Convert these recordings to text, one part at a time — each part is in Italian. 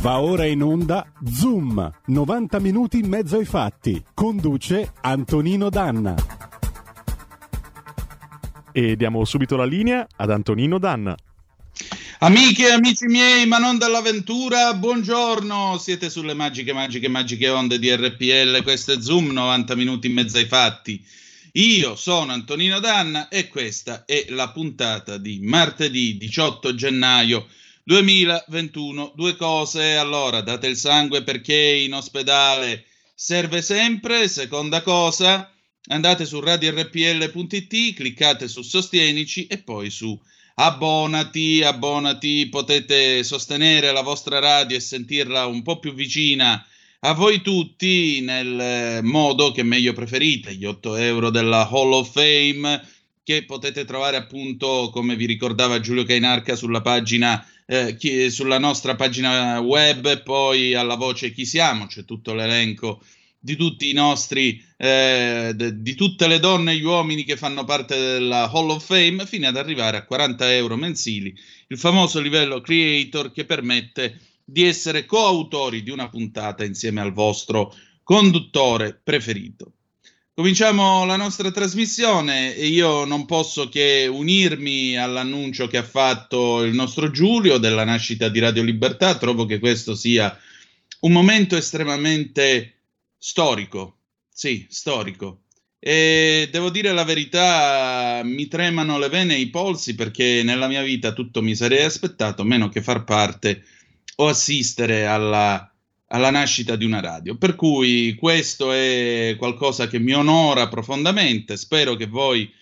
Va ora in onda Zoom, 90 minuti in mezzo ai fatti. Conduce Antonino Danna. E diamo subito la linea ad Antonino Danna. Amiche e amici miei, ma non dell'avventura, buongiorno, siete sulle magiche, magiche, magiche onde di RPL, questo è Zoom, 90 minuti in mezzo ai fatti. Io sono Antonino Danna e questa è la puntata di martedì 18 gennaio 2021. Due cose, allora, date il sangue perché in ospedale serve sempre. Seconda cosa, andate su radiorpl.it, cliccate su Sostienici e poi su Abbonati, abbonati, potete sostenere la vostra radio e sentirla un po' più vicina a voi tutti nel modo che meglio preferite, gli 8 euro della Hall of Fame che potete trovare appunto, come vi ricordava Giulio Cainarca, sulla pagina eh, chi, sulla nostra pagina web poi alla voce Chi siamo, c'è tutto l'elenco di tutti i nostri, eh, di tutte le donne e gli uomini che fanno parte della Hall of Fame, fino ad arrivare a 40 euro mensili, il famoso livello creator che permette di essere coautori di una puntata insieme al vostro conduttore preferito. Cominciamo la nostra trasmissione e io non posso che unirmi all'annuncio che ha fatto il nostro Giulio della nascita di Radio Libertà. Trovo che questo sia un momento estremamente storico. Sì, storico. E devo dire la verità, mi tremano le vene e i polsi perché nella mia vita tutto mi sarei aspettato, meno che far parte o assistere alla alla nascita di una radio. Per cui questo è qualcosa che mi onora profondamente. Spero che voi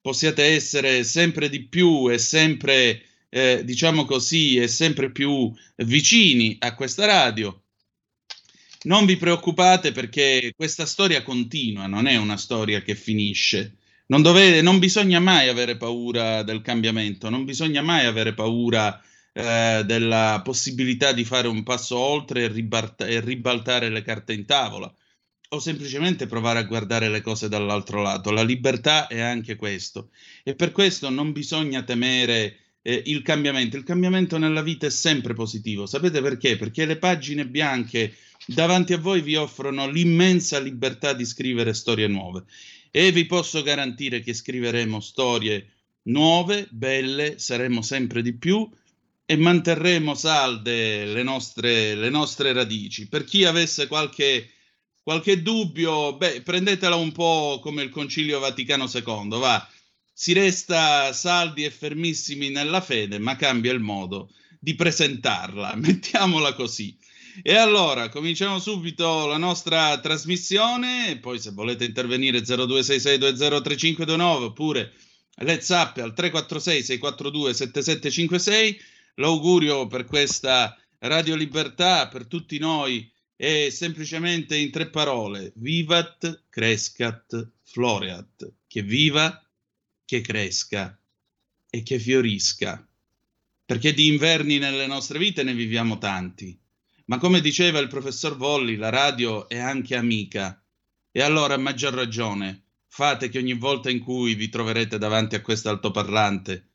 possiate essere sempre di più e sempre, eh, diciamo così, e sempre più vicini a questa radio. Non vi preoccupate perché questa storia continua, non è una storia che finisce. Non, dovete, non bisogna mai avere paura del cambiamento, non bisogna mai avere paura eh, della possibilità di fare un passo oltre e, ribalta- e ribaltare le carte in tavola o semplicemente provare a guardare le cose dall'altro lato. La libertà è anche questo e per questo non bisogna temere eh, il cambiamento. Il cambiamento nella vita è sempre positivo. Sapete perché? Perché le pagine bianche davanti a voi vi offrono l'immensa libertà di scrivere storie nuove e vi posso garantire che scriveremo storie nuove, belle, saremo sempre di più e manterremo salde le nostre, le nostre radici. Per chi avesse qualche, qualche dubbio, beh, prendetela un po' come il Concilio Vaticano II, va. Si resta saldi e fermissimi nella fede, ma cambia il modo di presentarla, mettiamola così. E allora cominciamo subito la nostra trasmissione. Poi, se volete intervenire, 0266203529 oppure Let's Up al 346 642 7756 L'augurio per questa Radio Libertà, per tutti noi, è semplicemente in tre parole: vivat, crescat, floreat. Che viva, che cresca e che fiorisca. Perché di inverni nelle nostre vite ne viviamo tanti. Ma come diceva il professor Volli, la radio è anche amica. E allora, a maggior ragione, fate che ogni volta in cui vi troverete davanti a questo altoparlante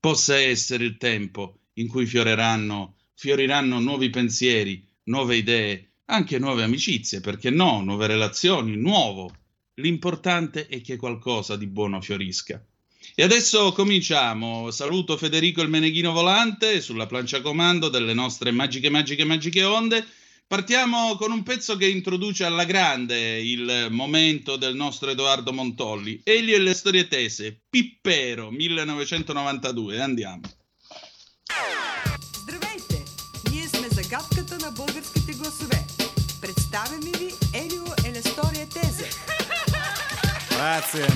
possa essere il tempo in cui fioreranno, fioriranno nuovi pensieri, nuove idee, anche nuove amicizie, perché no, nuove relazioni, nuovo. L'importante è che qualcosa di buono fiorisca. E adesso cominciamo. Saluto Federico il Meneghino Volante sulla plancia comando delle nostre magiche, magiche, magiche onde. Partiamo con un pezzo che introduce alla grande il momento del nostro Edoardo Montolli. Egli e le storie tese, Pippero, 1992. Andiamo. Grazie.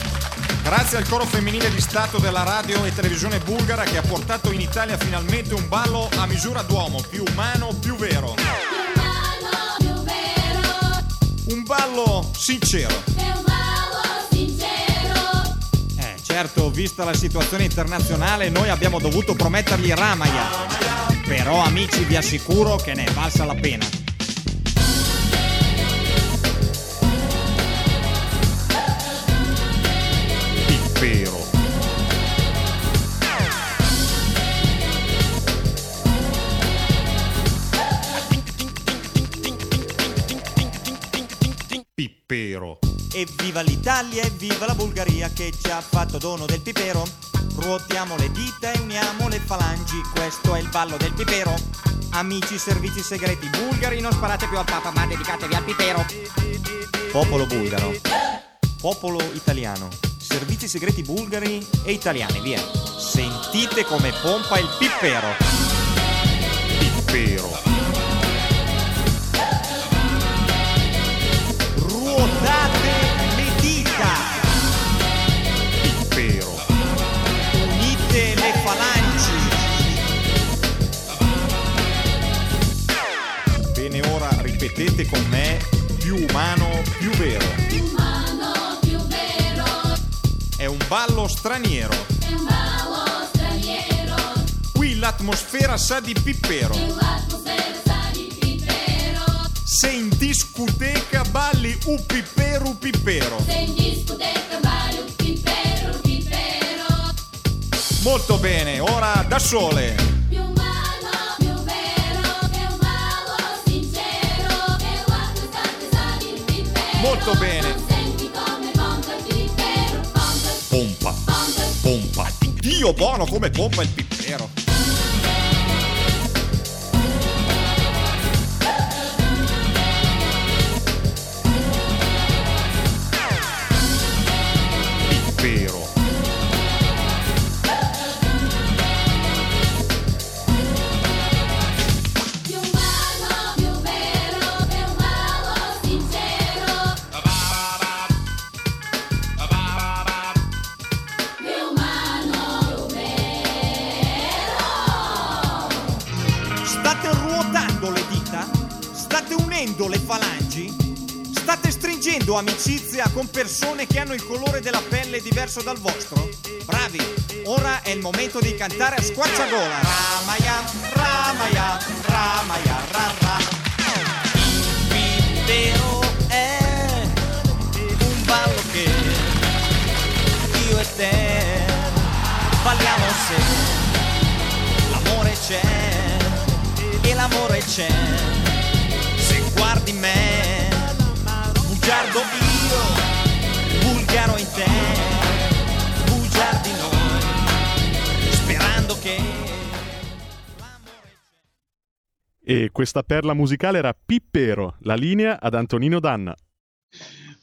Grazie al coro femminile di Stato della radio e televisione bulgara che ha portato in Italia finalmente un ballo a misura d'uomo, più umano, più vero. Un ballo sincero. Eh, certo, vista la situazione internazionale, noi abbiamo dovuto promettergli Ramaya. Però, amici, vi assicuro che ne è valsa la pena. Pippero. Evviva l'Italia, evviva la Bulgaria che ci ha fatto dono del pipero. Ruotiamo le dita e uniamo le falangi, questo è il ballo del pipero. Amici servizi segreti bulgari, non sparate più al Papa ma dedicatevi al pipero. Popolo bulgaro, popolo italiano, servizi segreti bulgari e italiani, via. Sentite come pompa il pipero. Pippero. Ripetete con me, più umano, più vero. umano più vero, È un ballo straniero. è un ballo straniero, Qui l'atmosfera sa di pippero. l'atmosfera sa di pipero, Se in discoteca balli u pippero u pippero. se in discoteca balli un pipero, un pipero, Molto bene, ora da sole. Molto bene. pompa pompa. Dio buono come pompa il. Pippero. Stringendo amicizia con persone che hanno il colore della pelle diverso dal vostro? Bravi! Ora è il momento di cantare a squarciagola. Ramaya, Ramaya, Ramaya, ra ra. Il pipero è un ballo che io e te balliamo se l'amore c'è e l'amore c'è. Se guardi me, bulgaro in te, bugiardi noi, sperando che E questa perla musicale era Pippero, la linea ad Antonino Danna.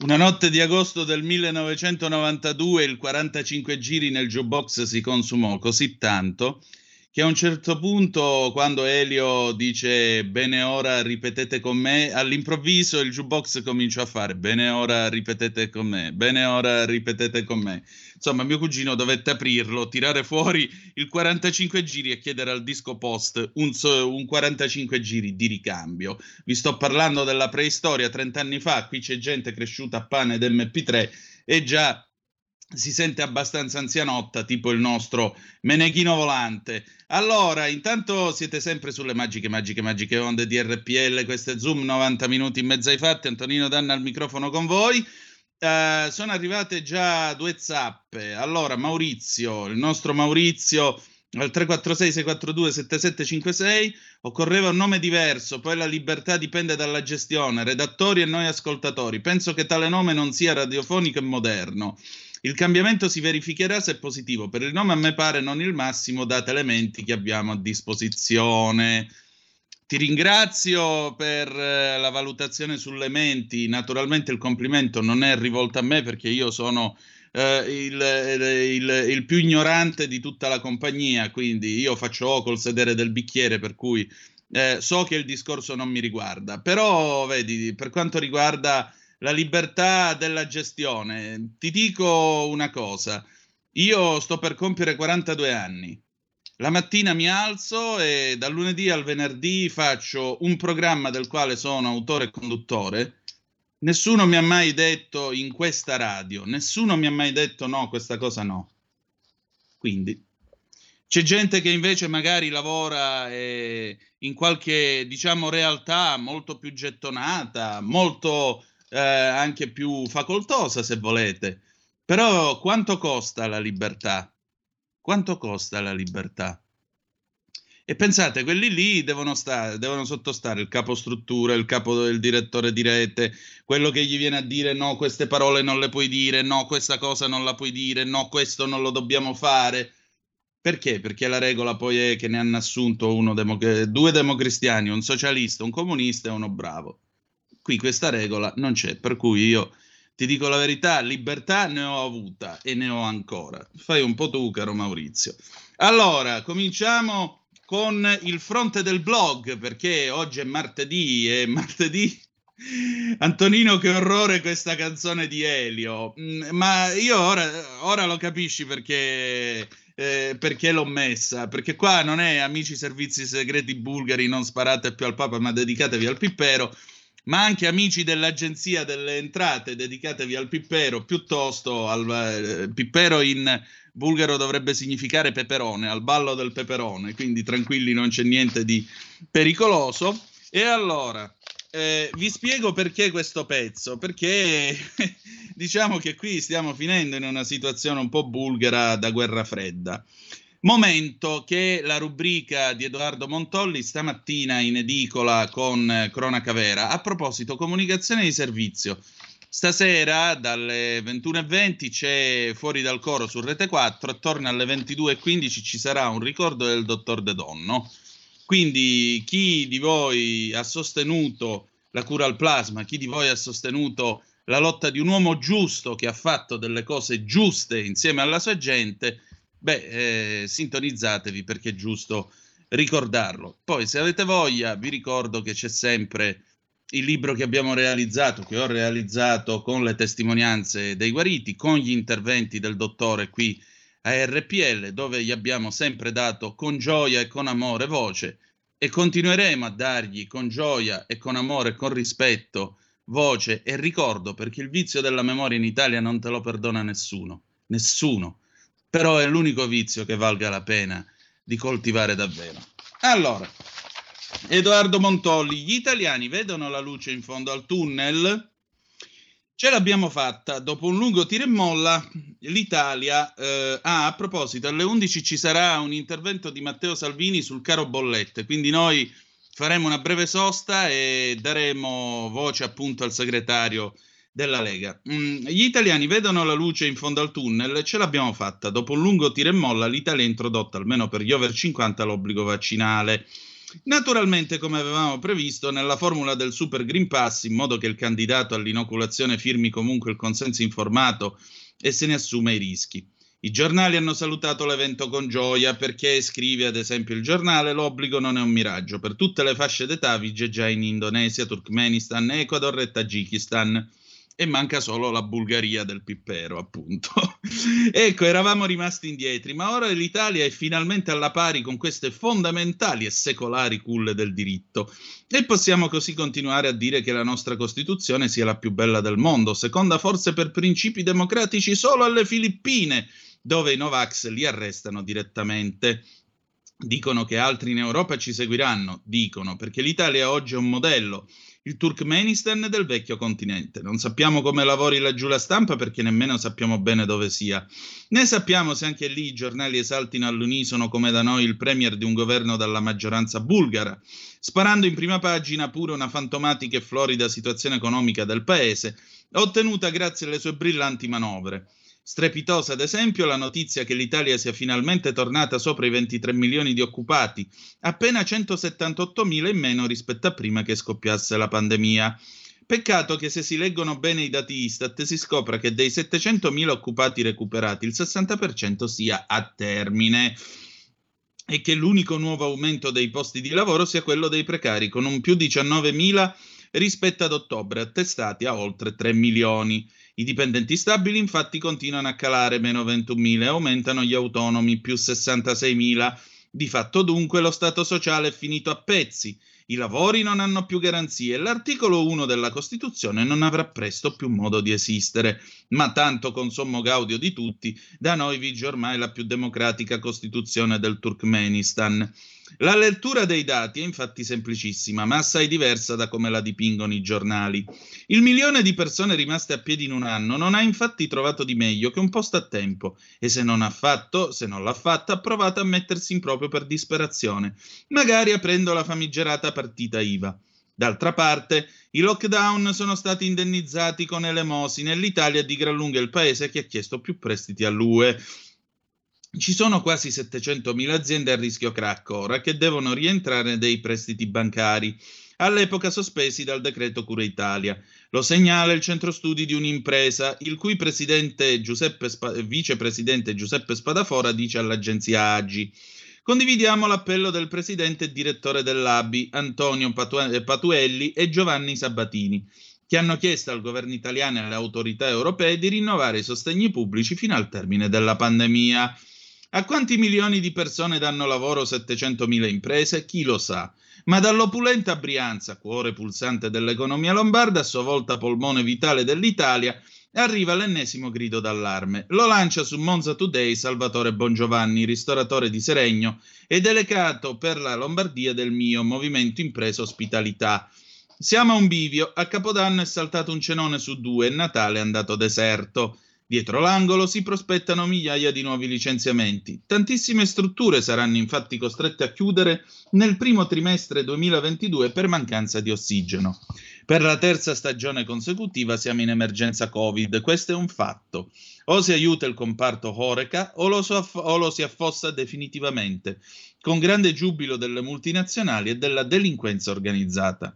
Una notte di agosto del 1992 il 45 giri nel jukebox si consumò così tanto che a un certo punto, quando Elio dice bene ora ripetete con me, all'improvviso il jukebox cominciò a fare bene ora ripetete con me, bene ora ripetete con me. Insomma, mio cugino dovette aprirlo, tirare fuori il 45 giri e chiedere al disco post un, un 45 giri di ricambio. Vi sto parlando della preistoria 30 anni fa, qui c'è gente cresciuta a pane ed MP3 e già si sente abbastanza anzianotta, tipo il nostro Menechino Volante. Allora, intanto siete sempre sulle magiche, magiche, magiche onde di RPL, questo è Zoom, 90 minuti in mezzo ai fatti, Antonino Danna al microfono con voi. Eh, sono arrivate già due zappe. Allora, Maurizio, il nostro Maurizio al 346 642 7756 occorreva un nome diverso, poi la libertà dipende dalla gestione, redattori e noi ascoltatori. Penso che tale nome non sia radiofonico e moderno. Il cambiamento si verificherà se positivo. Per il nome a me pare non il massimo, date elementi che abbiamo a disposizione. Ti ringrazio per eh, la valutazione sulle menti. Naturalmente il complimento non è rivolto a me perché io sono eh, il, il- il più ignorante di tutta la compagnia, quindi io faccio O col sedere del bicchiere, per cui eh, so che il discorso non mi riguarda. Però, vedi, per quanto riguarda la libertà della gestione, ti dico una cosa. Io sto per compiere 42 anni. La mattina mi alzo e dal lunedì al venerdì faccio un programma del quale sono autore e conduttore. Nessuno mi ha mai detto in questa radio, nessuno mi ha mai detto no, questa cosa no. Quindi c'è gente che invece magari lavora eh, in qualche, diciamo, realtà molto più gettonata, molto eh, anche più facoltosa, se volete. Però quanto costa la libertà? Quanto costa la libertà? E pensate, quelli lì devono, stare, devono sottostare il capo struttura, il capo del direttore di rete, quello che gli viene a dire no, queste parole non le puoi dire, no, questa cosa non la puoi dire, no, questo non lo dobbiamo fare. Perché? Perché la regola poi è che ne hanno assunto demo- due democristiani, un socialista, un comunista e uno bravo. Qui questa regola non c'è, per cui io ti dico la verità, libertà ne ho avuta e ne ho ancora. Fai un po' tu, caro Maurizio. Allora, cominciamo con il fronte del blog, perché oggi è martedì e martedì... Antonino, che orrore questa canzone di Elio. Mm, Ma io ora, ora lo capisci perché, eh, perché l'ho messa. Perché qua non è amici servizi segreti bulgari, non sparate più al Papa, ma dedicatevi al Pippero. Ma anche amici dell'Agenzia delle Entrate, dedicatevi al Pippero, piuttosto al eh, Pippero in bulgaro dovrebbe significare peperone, al ballo del peperone, quindi tranquilli, non c'è niente di pericoloso. E allora, eh, vi spiego perché questo pezzo, perché diciamo che qui stiamo finendo in una situazione un po' bulgara da guerra fredda. Momento che la rubrica di Edoardo Montolli stamattina in edicola con eh, Cronaca Vera. A proposito, comunicazione di servizio. Stasera dalle 21.20 c'è fuori dal coro su Rete 4, attorno alle 22.15 ci sarà un ricordo del dottor De Donno. Quindi chi di voi ha sostenuto la cura al plasma, chi di voi ha sostenuto la lotta di un uomo giusto che ha fatto delle cose giuste insieme alla sua gente, beh, eh, sintonizzatevi perché è giusto ricordarlo. Poi, se avete voglia, vi ricordo che c'è sempre il libro che abbiamo realizzato, che ho realizzato con le testimonianze dei guariti, con gli interventi del dottore qui a RPL, dove gli abbiamo sempre dato con gioia e con amore voce. E continueremo a dargli con gioia e con amore con rispetto voce e ricordo, perché il vizio della memoria in Italia non te lo perdona nessuno, nessuno, però è l'unico vizio che valga la pena di coltivare davvero. Allora, Edoardo Montolli, gli italiani vedono la luce in fondo al tunnel? Ce l'abbiamo fatta, dopo un lungo tira e molla, l'Italia, eh, ah, a proposito, alle 11 ci sarà un intervento di Matteo Salvini sul caro bollette, quindi noi faremo una breve sosta e daremo voce appunto al segretario della Lega. Mm, gli italiani vedono la luce in fondo al tunnel, ce l'abbiamo fatta, dopo un lungo tira e molla l'Italia ha introdotto almeno per gli over 50 l'obbligo vaccinale. Naturalmente, come avevamo previsto, nella formula del Super Green Pass, in modo che il candidato all'inoculazione firmi comunque il consenso informato e se ne assume i rischi. I giornali hanno salutato l'evento con gioia perché, scrive ad esempio il giornale, l'obbligo non è un miraggio. Per tutte le fasce d'età vige già in Indonesia, Turkmenistan, Ecuador e Tagikistan e manca solo la Bulgaria del Pippero, appunto. ecco, eravamo rimasti indietro, ma ora l'Italia è finalmente alla pari con queste fondamentali e secolari culle del diritto e possiamo così continuare a dire che la nostra Costituzione sia la più bella del mondo, seconda forse per principi democratici solo alle Filippine, dove i Novax li arrestano direttamente. Dicono che altri in Europa ci seguiranno, dicono, perché l'Italia oggi è un modello il Turkmenistan del vecchio continente. Non sappiamo come lavori laggiù la stampa perché nemmeno sappiamo bene dove sia. Né sappiamo se anche lì i giornali esaltino all'unisono come da noi il premier di un governo dalla maggioranza bulgara, sparando in prima pagina pure una fantomatica e florida situazione economica del paese, ottenuta grazie alle sue brillanti manovre. Strepitosa, ad esempio, la notizia che l'Italia sia finalmente tornata sopra i 23 milioni di occupati, appena 178 mila in meno rispetto a prima che scoppiasse la pandemia. Peccato che se si leggono bene i dati Istat si scopra che dei 700 mila occupati recuperati il 60% sia a termine e che l'unico nuovo aumento dei posti di lavoro sia quello dei precari, con un più 19 mila rispetto ad ottobre, attestati a oltre 3 milioni. I dipendenti stabili infatti continuano a calare meno 21.000 e aumentano gli autonomi più 66.000. Di fatto dunque lo Stato sociale è finito a pezzi, i lavori non hanno più garanzie e l'articolo 1 della Costituzione non avrà presto più modo di esistere. Ma tanto con sommo gaudio di tutti, da noi vige ormai la più democratica Costituzione del Turkmenistan. La lettura dei dati è infatti semplicissima, ma assai diversa da come la dipingono i giornali. Il milione di persone rimaste a piedi in un anno non ha infatti trovato di meglio che un posto a tempo e se non ha fatto, se non l'ha fatta, ha provato a mettersi in proprio per disperazione, magari aprendo la famigerata partita IVA. D'altra parte, i lockdown sono stati indennizzati con elemosine e l'Italia è di gran lunga il paese che ha chiesto più prestiti all'UE. Ci sono quasi 700.000 aziende a rischio crack ora che devono rientrare dei prestiti bancari, all'epoca sospesi dal decreto Cura Italia. Lo segnala il centro studi di un'impresa, il cui Giuseppe Spa- vicepresidente Giuseppe Spadafora dice all'agenzia Agi. Condividiamo l'appello del presidente e direttore dell'ABI, Antonio Patu- Patuelli e Giovanni Sabatini, che hanno chiesto al governo italiano e alle autorità europee di rinnovare i sostegni pubblici fino al termine della pandemia. A quanti milioni di persone danno lavoro 700.000 imprese? Chi lo sa. Ma dall'opulenta Brianza, cuore pulsante dell'economia lombarda, a sua volta polmone vitale dell'Italia, arriva l'ennesimo grido d'allarme. Lo lancia su Monza Today Salvatore Bongiovanni, ristoratore di Seregno e delegato per la Lombardia del mio Movimento Impresa Ospitalità. Siamo a un bivio, a Capodanno è saltato un cenone su due e Natale è andato deserto. Dietro l'angolo si prospettano migliaia di nuovi licenziamenti. Tantissime strutture saranno infatti costrette a chiudere nel primo trimestre 2022 per mancanza di ossigeno. Per la terza stagione consecutiva siamo in emergenza Covid, questo è un fatto. O si aiuta il comparto Horeca o lo, so o lo si affossa definitivamente, con grande giubilo delle multinazionali e della delinquenza organizzata.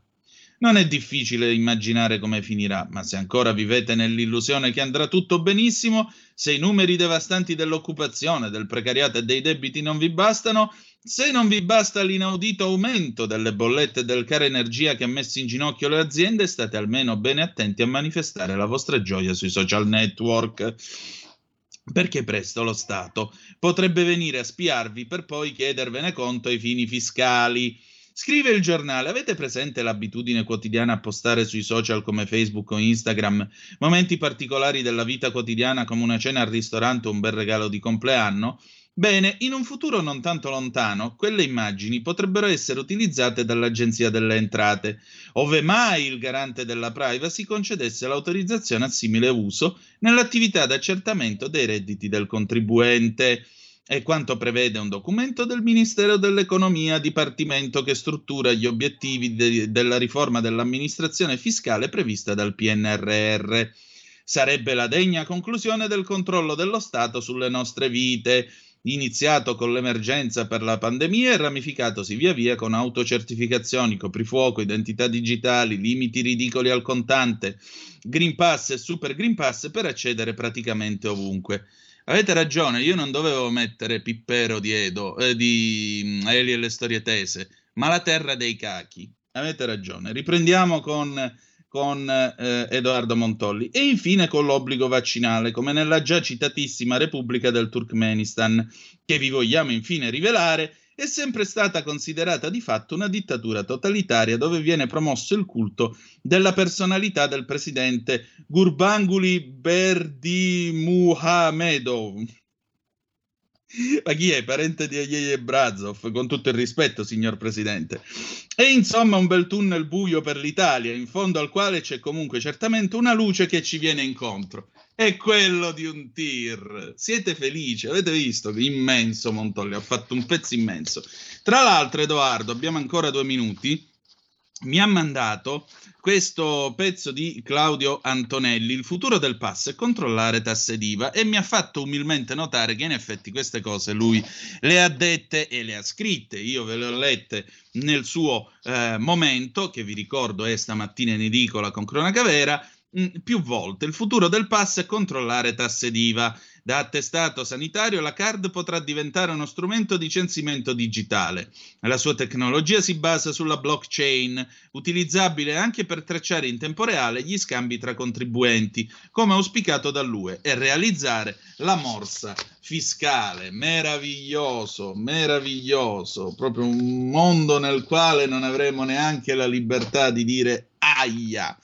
Non è difficile immaginare come finirà, ma se ancora vivete nell'illusione che andrà tutto benissimo, se i numeri devastanti dell'occupazione, del precariato e dei debiti non vi bastano, se non vi basta l'inaudito aumento delle bollette del caro energia che ha messo in ginocchio le aziende, state almeno bene attenti a manifestare la vostra gioia sui social network. Perché presto lo Stato potrebbe venire a spiarvi per poi chiedervene conto ai fini fiscali. Scrive il giornale, avete presente l'abitudine quotidiana a postare sui social come Facebook o Instagram momenti particolari della vita quotidiana come una cena al ristorante o un bel regalo di compleanno? Bene, in un futuro non tanto lontano, quelle immagini potrebbero essere utilizzate dall'Agenzia delle Entrate, ove mai il garante della privacy concedesse l'autorizzazione a simile uso nell'attività d'accertamento dei redditi del contribuente. È quanto prevede un documento del Ministero dell'Economia, dipartimento che struttura gli obiettivi de- della riforma dell'amministrazione fiscale prevista dal PNRR. Sarebbe la degna conclusione del controllo dello Stato sulle nostre vite, iniziato con l'emergenza per la pandemia e ramificatosi via via con autocertificazioni, coprifuoco, identità digitali, limiti ridicoli al contante, Green Pass e Super Green Pass per accedere praticamente ovunque. Avete ragione, io non dovevo mettere Pippero di Edo, eh, di mm, Eli e le storie tese, ma la terra dei cachi. Avete ragione. Riprendiamo con, con eh, Edoardo Montolli e infine con l'obbligo vaccinale, come nella già citatissima Repubblica del Turkmenistan, che vi vogliamo infine rivelare è sempre stata considerata di fatto una dittatura totalitaria dove viene promosso il culto della personalità del presidente Gurbanguly Berdimuhamedov. Ma chi è? Parente di Yeye Brazov, con tutto il rispetto, signor Presidente. E insomma un bel tunnel buio per l'Italia, in fondo al quale c'è comunque certamente una luce che ci viene incontro. È quello di un tir. Siete felici? Avete visto? Immenso Montolli, ha fatto un pezzo immenso. Tra l'altro, Edoardo, abbiamo ancora due minuti. Mi ha mandato questo pezzo di Claudio Antonelli, Il futuro del pass è controllare tasse d'IVA, e mi ha fatto umilmente notare che in effetti queste cose lui le ha dette e le ha scritte. Io ve le ho lette nel suo eh, momento, che vi ricordo è stamattina in edicola con Cronaca Vera, mh, più volte. Il futuro del pass è controllare tasse d'IVA. Da attestato sanitario la card potrà diventare uno strumento di censimento digitale. La sua tecnologia si basa sulla blockchain, utilizzabile anche per tracciare in tempo reale gli scambi tra contribuenti, come auspicato dall'UE, e realizzare la morsa fiscale. Meraviglioso, meraviglioso, proprio un mondo nel quale non avremo neanche la libertà di dire aia.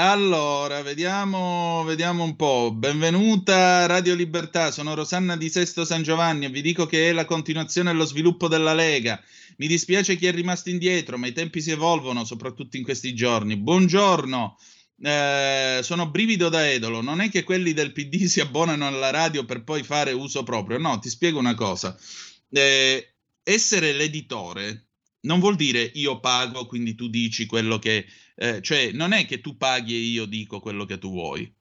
Allora, vediamo, vediamo un po'. Benvenuta Radio Libertà, sono Rosanna di Sesto San Giovanni e vi dico che è la continuazione e lo sviluppo della Lega. Mi dispiace chi è rimasto indietro, ma i tempi si evolvono, soprattutto in questi giorni. Buongiorno, eh, sono brivido da edolo. Non è che quelli del PD si abbonano alla radio per poi fare uso proprio. No, ti spiego una cosa. Eh, essere l'editore non vuol dire io pago, quindi tu dici quello che... eh, cioè, non è che tu paghi e io dico quello che tu vuoi.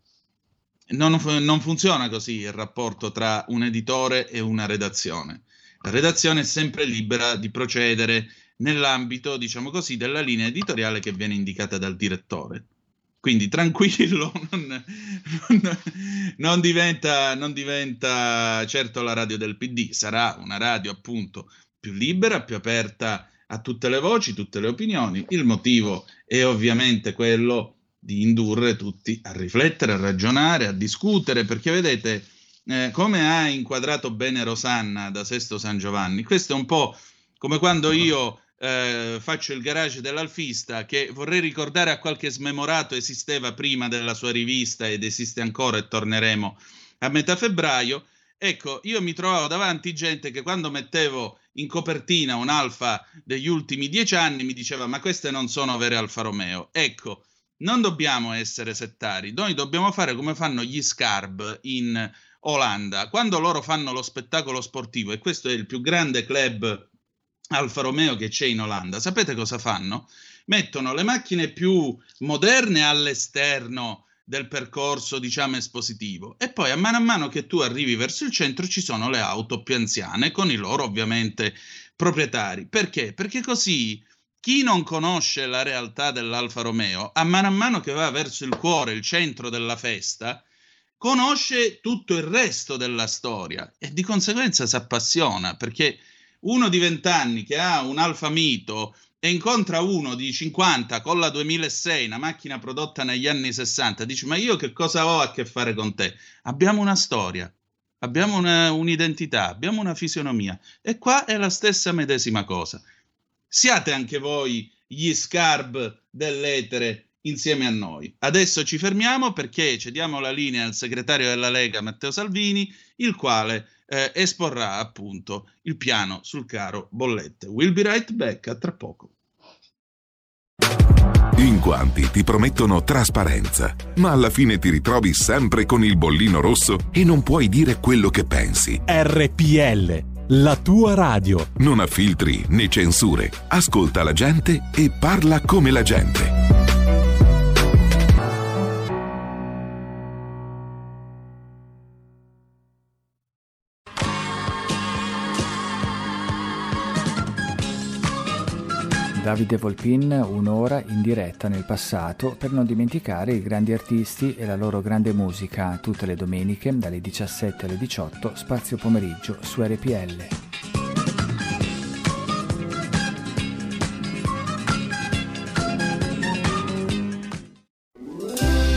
Non, non funziona così il rapporto tra un editore e una redazione. La redazione è sempre libera di procedere nell'ambito, diciamo così, della linea editoriale che viene indicata dal direttore. Quindi tranquillo, non, non- non diventa, non diventa certo la radio del PD, sarà una radio appunto più libera, più aperta a tutte le voci, tutte le opinioni. Il motivo è ovviamente quello di indurre tutti a riflettere, a ragionare, a discutere, perché vedete, eh, come ha inquadrato bene Rosanna da Sesto San Giovanni, questo è un po' come quando io eh, faccio il garage dell'alfista, che vorrei ricordare a qualche smemorato esisteva prima della sua rivista ed esiste ancora e torneremo a metà febbraio. Ecco, io mi trovavo davanti gente che quando mettevo in copertina un Alfa degli ultimi dieci anni mi diceva ma queste non sono vere Alfa Romeo. Ecco, non dobbiamo essere settari, noi dobbiamo fare come fanno gli Scarb in Olanda, quando loro fanno lo spettacolo sportivo, e questo è il più grande club Alfa Romeo che c'è in Olanda, sapete cosa fanno? Mettono le macchine più moderne all'esterno del percorso, diciamo, espositivo. E poi a mano a mano che tu arrivi verso il centro ci sono le auto più anziane con i loro ovviamente proprietari. Perché? Perché così chi non conosce la realtà dell'Alfa Romeo, a mano a mano che va verso il cuore, il centro della festa, conosce tutto il resto della storia e di conseguenza si appassiona perché uno di 20 anni che ha un Alfa Mito e incontra uno di 50 con la 2006, una macchina prodotta negli anni 60, dice ma io che cosa ho a che fare con te? Abbiamo una storia, abbiamo una- un'identità, abbiamo una fisionomia e qua è la stessa medesima cosa. Siate anche voi gli scarb dell'etere insieme a noi. Adesso ci fermiamo perché cediamo la linea al segretario della Lega Matteo Salvini, il quale eh, esporrà appunto il piano sul caro bollette. We'll be right back a tra poco. In quanti ti promettono trasparenza, ma alla fine ti ritrovi sempre con il bollino rosso e non puoi dire quello che pensi. RPL, la tua radio. Non ha filtri né censure. Ascolta la gente e parla come la gente. Davide Volpin un'ora in diretta nel passato per non dimenticare i grandi artisti e la loro grande musica tutte le domeniche dalle 17 alle 18 spazio pomeriggio su RPL.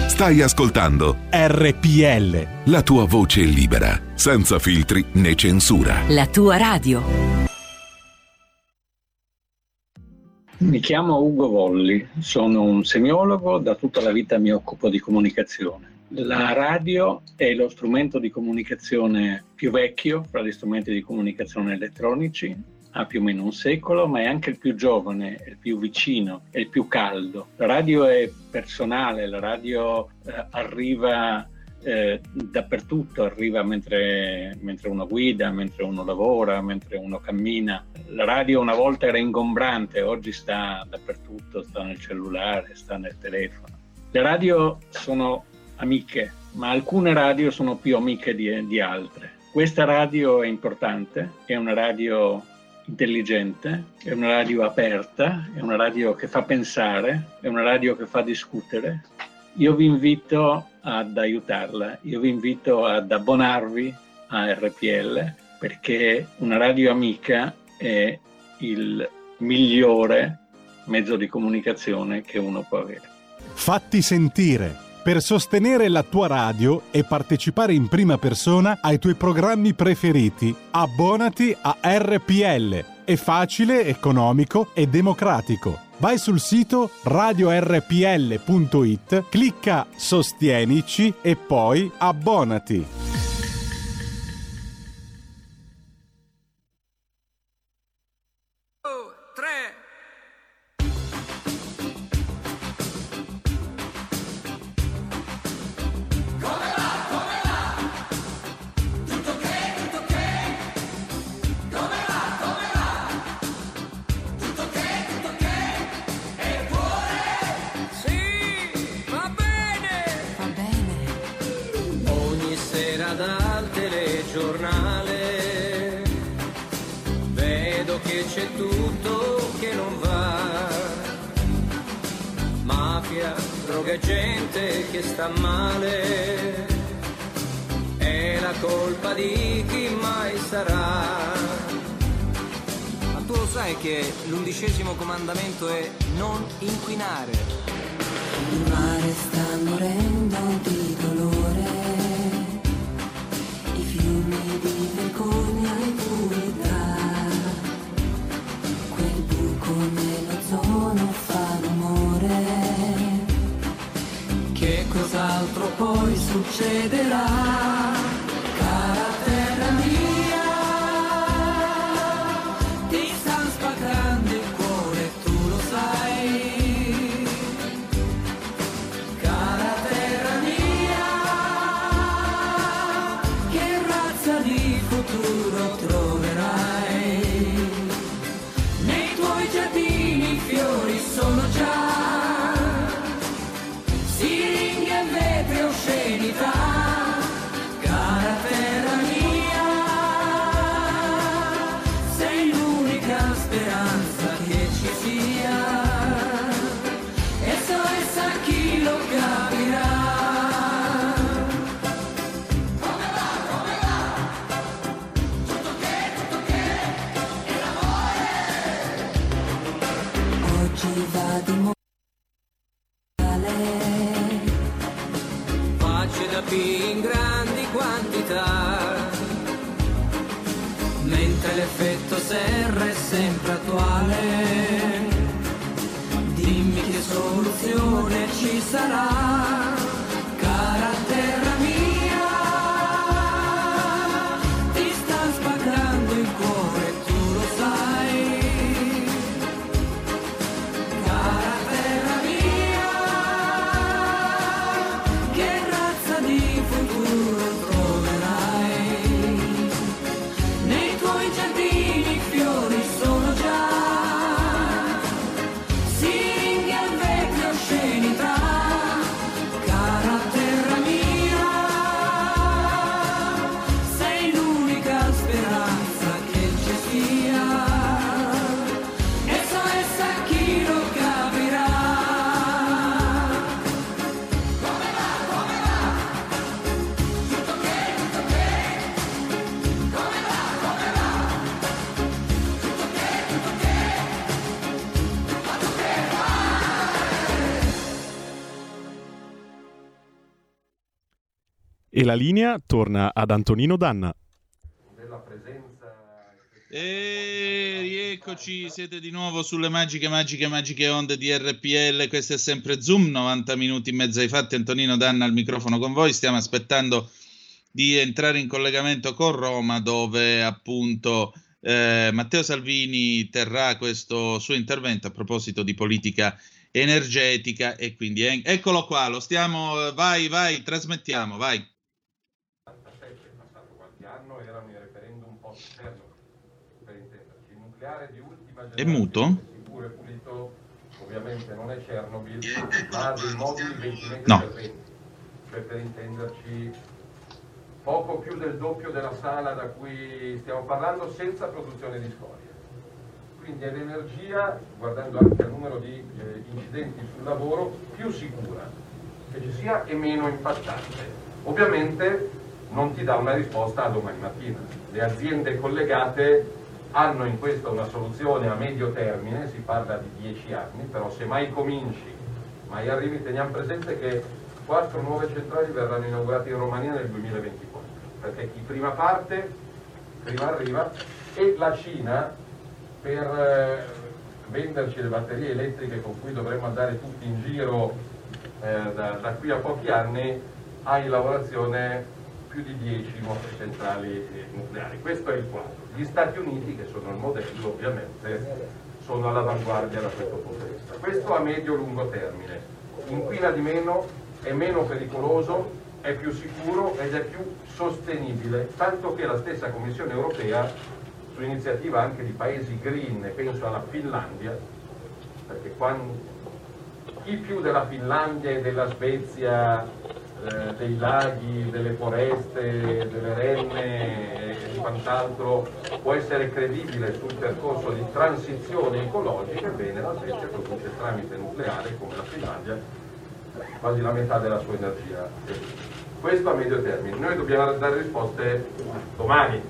Stai ascoltando RPL. la tua voce libera, senza filtri né censura. La tua radio. Mi chiamo Ugo Volli, sono un semiologo, da tutta la vita mi occupo di comunicazione. La radio è lo strumento di comunicazione più vecchio fra gli strumenti di comunicazione elettronici, ha più o meno un secolo, ma è anche il più giovane, il più vicino, il più caldo. La radio è personale, la radio eh, arriva eh, dappertutto, arriva mentre, mentre uno guida, mentre uno lavora, mentre uno cammina. La radio una volta era ingombrante, oggi sta dappertutto, sta nel cellulare, sta nel telefono. Le radio sono amiche, ma alcune radio sono più amiche di, di altre. Questa radio è importante, è una radio intelligente, è una radio aperta, è una radio che fa pensare, è una radio che fa discutere. Io vi invito ad aiutarla, io vi invito ad abbonarvi a RPL perché una radio amica è il migliore mezzo di comunicazione che uno può avere. Fatti sentire. Per sostenere la tua radio e partecipare in prima persona ai tuoi programmi preferiti, abbonati a RPL. È facile, economico e democratico. Vai sul sito radiorpl.it, clicca Sostienici e poi abbonati. Grandi quantità, mentre l'effetto serra è sempre attuale. Dimmi che soluzione ci sarà, E la linea torna ad Antonino Danna. E rieccoci, siete di nuovo sulle magiche, magiche, magiche onde di RPL. Questo è sempre Zoom, 90 minuti in mezzo ai fatti. Antonino Danna al microfono con voi. Stiamo aspettando di entrare in collegamento con Roma, dove appunto eh, Matteo Salvini terrà questo suo intervento a proposito di politica energetica. E quindi eh, eccolo qua, lo stiamo. eh, Vai, vai, trasmettiamo, vai. qualche anno erano i referendum post-Chernobyl, per intenderci. Il nucleare di ultima È muto? ovviamente non è Chernobyl, ma dei moduli 20 metri No. per 20. Cioè, per intenderci, poco più del doppio della sala da cui stiamo parlando senza produzione di scorie. Quindi è l'energia, guardando anche al numero di eh, incidenti sul lavoro, più sicura che ci sia e meno impattante. Ovviamente non ti dà una risposta a domani mattina. Le aziende collegate hanno in questo una soluzione a medio termine, si parla di 10 anni, però se mai cominci, mai arrivi, teniamo presente che quattro nuove centrali verranno inaugurate in Romania nel 2024, perché chi prima parte, prima arriva, e la Cina per eh, venderci le batterie elettriche con cui dovremmo andare tutti in giro eh, da, da qui a pochi anni ha in lavorazione più di 10 nuove centrali eh, nucleari. Questo è il quadro. Gli Stati Uniti, che sono il modello ovviamente, sono all'avanguardia da questo punto di vista. Questo a medio-lungo termine. Inquina di meno, è meno pericoloso, è più sicuro ed è più sostenibile, tanto che la stessa Commissione europea, su iniziativa anche di paesi green, penso alla Finlandia, perché quando, chi più della Finlandia e della Svezia, eh, dei laghi, delle foreste, delle renne e di quant'altro può essere credibile sul percorso di transizione ecologica, ebbene la Svezia produce tramite nucleare come la Finlandia quasi la metà della sua energia. Questo a medio termine. Noi dobbiamo dare risposte domani.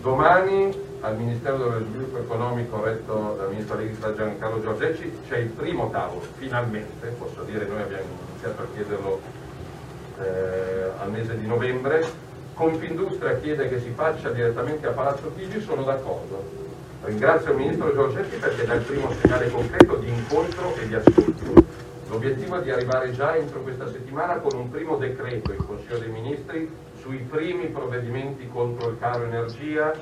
Domani al Ministero dello Sviluppo Economico retto dal Ministro Leghista Giancarlo Giorgetti c'è il primo tavolo, finalmente, posso dire noi abbiamo iniziato a chiederlo eh, al mese di novembre, Confindustria chiede che si faccia direttamente a Palazzo Chigi, sono d'accordo. Ringrazio il Ministro Giorgetti perché dà il primo segnale concreto di incontro e di ascolto. L'obiettivo è di arrivare già entro questa settimana con un primo decreto in Consiglio dei Ministri sui primi provvedimenti contro il caro energia,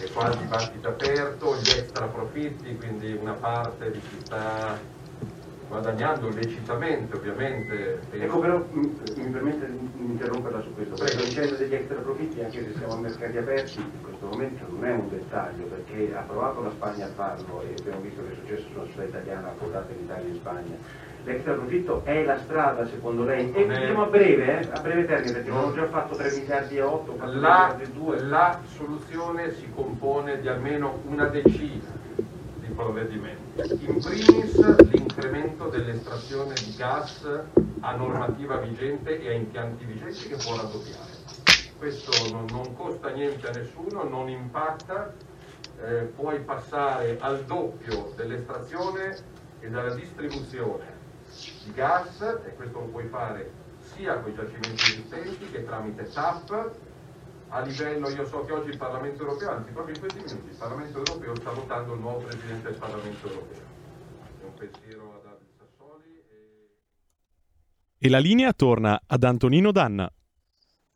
e qua il dibattito aperto, gli extra profitti, quindi una parte di chi sta guadagnando lecitamente ovviamente. Ecco però mi, mi permette di interromperla su questo, perché la vicenda degli extra profitti, anche se siamo a mercati aperti, in questo momento non è un dettaglio, perché ha provato la Spagna a farlo e abbiamo visto che è successo sulla società italiana, quotato in Italia e in Spagna. L'extra profitto è la strada secondo lei? E diciamo a breve, eh, a breve termine, perché non ho già fatto 3 miliardi e 8, 4 La, miliardi e 2. la soluzione si compone di almeno una decina di provvedimenti. In primis l'incremento dell'estrazione di gas a normativa vigente e a impianti vigenti che può raddoppiare. Questo non, non costa niente a nessuno, non impatta, eh, puoi passare al doppio dell'estrazione e dalla distribuzione di gas e questo lo puoi fare sia con i giacimenti esistenti che tramite TAP a livello, io so che oggi il Parlamento europeo, anzi proprio in questi minuti, il Parlamento europeo sta votando il nuovo Presidente del Parlamento europeo. È un pensiero. E la linea torna ad Antonino Danna.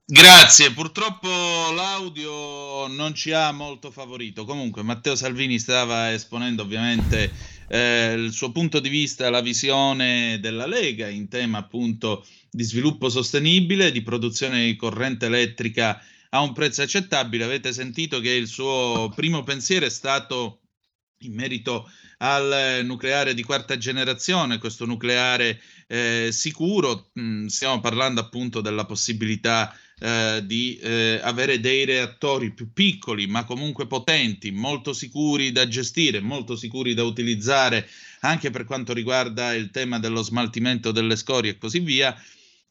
Grazie, purtroppo l'audio non ci ha molto favorito. Comunque Matteo Salvini stava esponendo ovviamente eh, il suo punto di vista, la visione della Lega in tema appunto di sviluppo sostenibile, di produzione di corrente elettrica a un prezzo accettabile. Avete sentito che il suo primo pensiero è stato in merito al nucleare di quarta generazione, questo nucleare eh, sicuro. Mm, stiamo parlando appunto della possibilità eh, di eh, avere dei reattori più piccoli, ma comunque potenti, molto sicuri da gestire, molto sicuri da utilizzare anche per quanto riguarda il tema dello smaltimento delle scorie e così via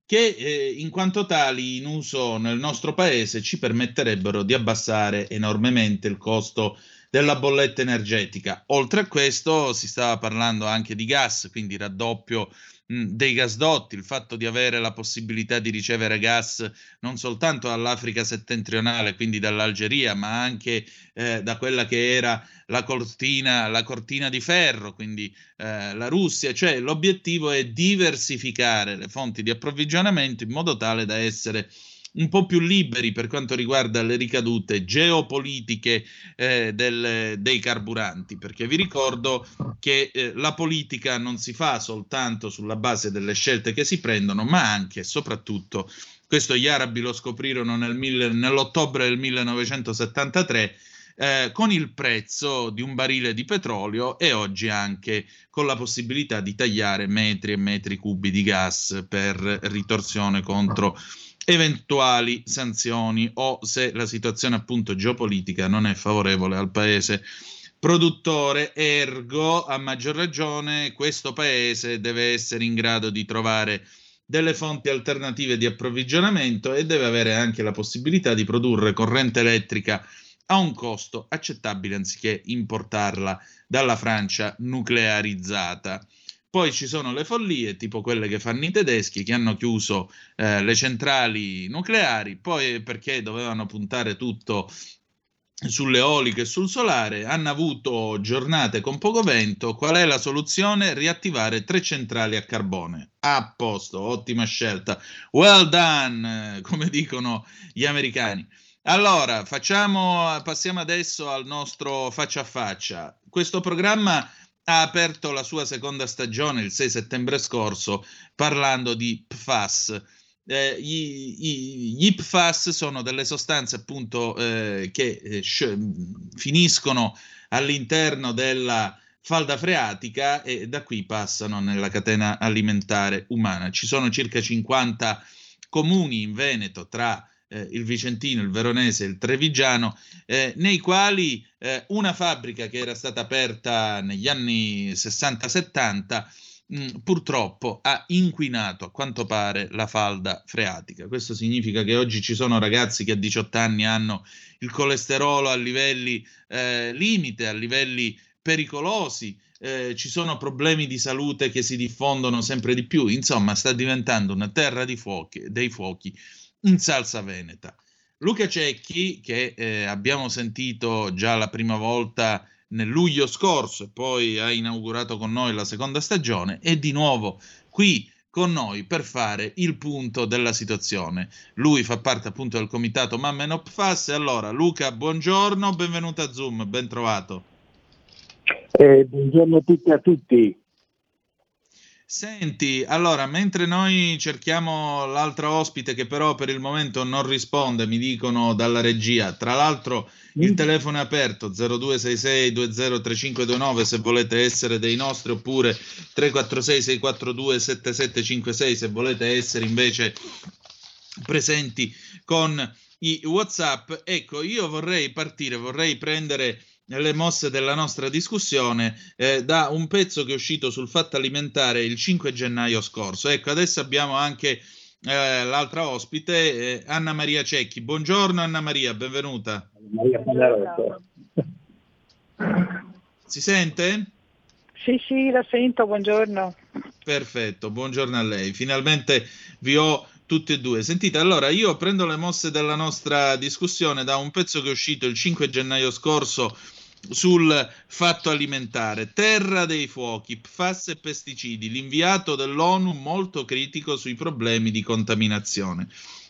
che eh, in quanto tali in uso nel nostro paese ci permetterebbero di abbassare enormemente il costo della bolletta energetica. Oltre a questo si stava parlando anche di gas, quindi raddoppio dei gasdotti, il fatto di avere la possibilità di ricevere gas non soltanto dall'Africa settentrionale, quindi dall'Algeria, ma anche eh, da quella che era la cortina, la cortina di ferro, quindi eh, la Russia, cioè l'obiettivo è diversificare le fonti di approvvigionamento in modo tale da essere un po' più liberi per quanto riguarda le ricadute geopolitiche eh, del- dei carburanti, perché vi ricordo che eh, la politica non si fa soltanto sulla base delle scelte che si prendono, ma anche e soprattutto, questo gli arabi lo scoprirono nel mille- nell'ottobre del 1973, eh, con il prezzo di un barile di petrolio e oggi anche con la possibilità di tagliare metri e metri cubi di gas per ritorsione contro eventuali sanzioni o se la situazione appunto geopolitica non è favorevole al paese produttore, ergo a maggior ragione questo paese deve essere in grado di trovare delle fonti alternative di approvvigionamento e deve avere anche la possibilità di produrre corrente elettrica a un costo accettabile anziché importarla dalla Francia nuclearizzata. Poi ci sono le follie, tipo quelle che fanno i tedeschi, che hanno chiuso eh, le centrali nucleari, poi perché dovevano puntare tutto sulle eoliche e sul solare, hanno avuto giornate con poco vento. Qual è la soluzione? Riattivare tre centrali a carbone. A posto, ottima scelta. Well done, eh, come dicono gli americani. Allora, facciamo, passiamo adesso al nostro faccia a faccia. Questo programma ha aperto la sua seconda stagione il 6 settembre scorso parlando di PFAS. Eh, gli, gli, PFAS sono delle sostanze appunto eh, che eh, sc- finiscono all'interno della falda freatica e da qui passano nella catena alimentare umana. Ci sono circa 50 comuni in Veneto tra eh, il Vicentino, il Veronese il Trevigiano, eh, nei quali eh, una fabbrica che era stata aperta negli anni 60-70 mh, purtroppo ha inquinato a quanto pare la falda freatica. Questo significa che oggi ci sono ragazzi che a 18 anni hanno il colesterolo a livelli eh, limite, a livelli pericolosi, eh, ci sono problemi di salute che si diffondono sempre di più, insomma sta diventando una terra di fuochi, dei fuochi in salsa veneta. Luca Cecchi, che eh, abbiamo sentito già la prima volta nel luglio scorso poi ha inaugurato con noi la seconda stagione, è di nuovo qui con noi per fare il punto della situazione. Lui fa parte appunto del comitato Mamma e Nopfas. Allora, Luca, buongiorno, benvenuto a Zoom, ben trovato. Eh, buongiorno a tutti e a tutti. Senti, allora, mentre noi cerchiamo l'altra ospite che però per il momento non risponde, mi dicono dalla regia, tra l'altro il telefono è aperto 0266 203529 se volete essere dei nostri oppure 346 642 7756 se volete essere invece presenti con i WhatsApp. Ecco, io vorrei partire, vorrei prendere le mosse della nostra discussione eh, da un pezzo che è uscito sul fatto alimentare il 5 gennaio scorso. Ecco, adesso abbiamo anche eh, l'altra ospite, eh, Anna Maria Cecchi. Buongiorno Anna Maria, benvenuta. Maria Panarotto. Si sente? Sì, sì, la sento, buongiorno. Perfetto, buongiorno a lei. Finalmente vi ho tutti e due. Sentite, allora io prendo le mosse della nostra discussione da un pezzo che è uscito il 5 gennaio scorso sul fatto alimentare. Terra dei fuochi, PFAS e pesticidi, l'inviato dell'ONU molto critico sui problemi di contaminazione.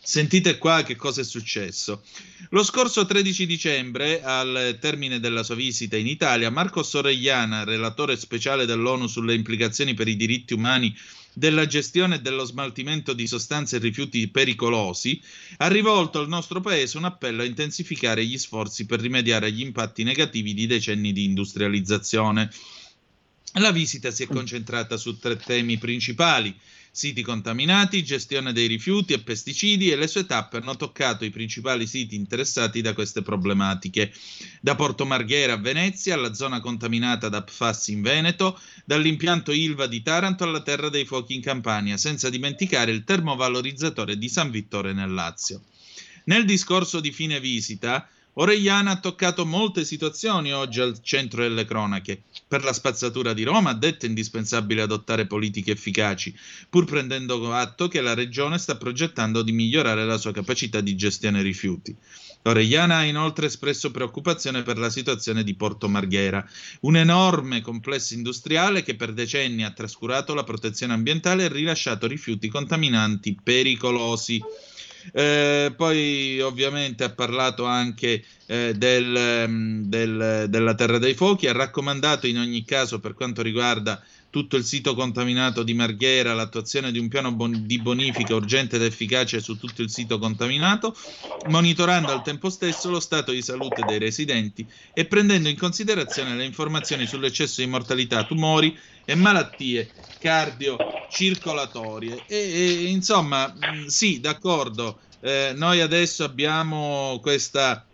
Sentite qua che cosa è successo. Lo scorso 13 dicembre, al termine della sua visita in Italia, Marco Soregliana, relatore speciale dell'ONU sulle implicazioni per i diritti umani della gestione e dello smaltimento di sostanze e rifiuti pericolosi, ha rivolto al nostro Paese un appello a intensificare gli sforzi per rimediare agli impatti negativi di decenni di industrializzazione. La visita si è concentrata su tre temi principali siti contaminati, gestione dei rifiuti e pesticidi e le sue tappe hanno toccato i principali siti interessati da queste problematiche, da Porto Marghera a Venezia, alla zona contaminata da PFAS in Veneto, dall'impianto Ilva di Taranto alla Terra dei Fuochi in Campania, senza dimenticare il termovalorizzatore di San Vittore nel Lazio. Nel discorso di fine visita, Oregliana ha toccato molte situazioni oggi al centro delle cronache. Per la spazzatura di Roma ha detto indispensabile adottare politiche efficaci, pur prendendo atto che la Regione sta progettando di migliorare la sua capacità di gestione rifiuti. Oregliana ha inoltre espresso preoccupazione per la situazione di Porto Marghera, un enorme complesso industriale che per decenni ha trascurato la protezione ambientale e rilasciato rifiuti contaminanti pericolosi. Eh, poi ovviamente ha parlato anche eh, del, del, della Terra dei Fuochi, ha raccomandato in ogni caso per quanto riguarda tutto il sito contaminato di Marghera l'attuazione di un piano bon- di bonifica urgente ed efficace su tutto il sito contaminato, monitorando al tempo stesso lo stato di salute dei residenti e prendendo in considerazione le informazioni sull'eccesso di mortalità, tumori e malattie cardiocircolatorie. E, e insomma, mh, sì, d'accordo, eh, noi adesso abbiamo questa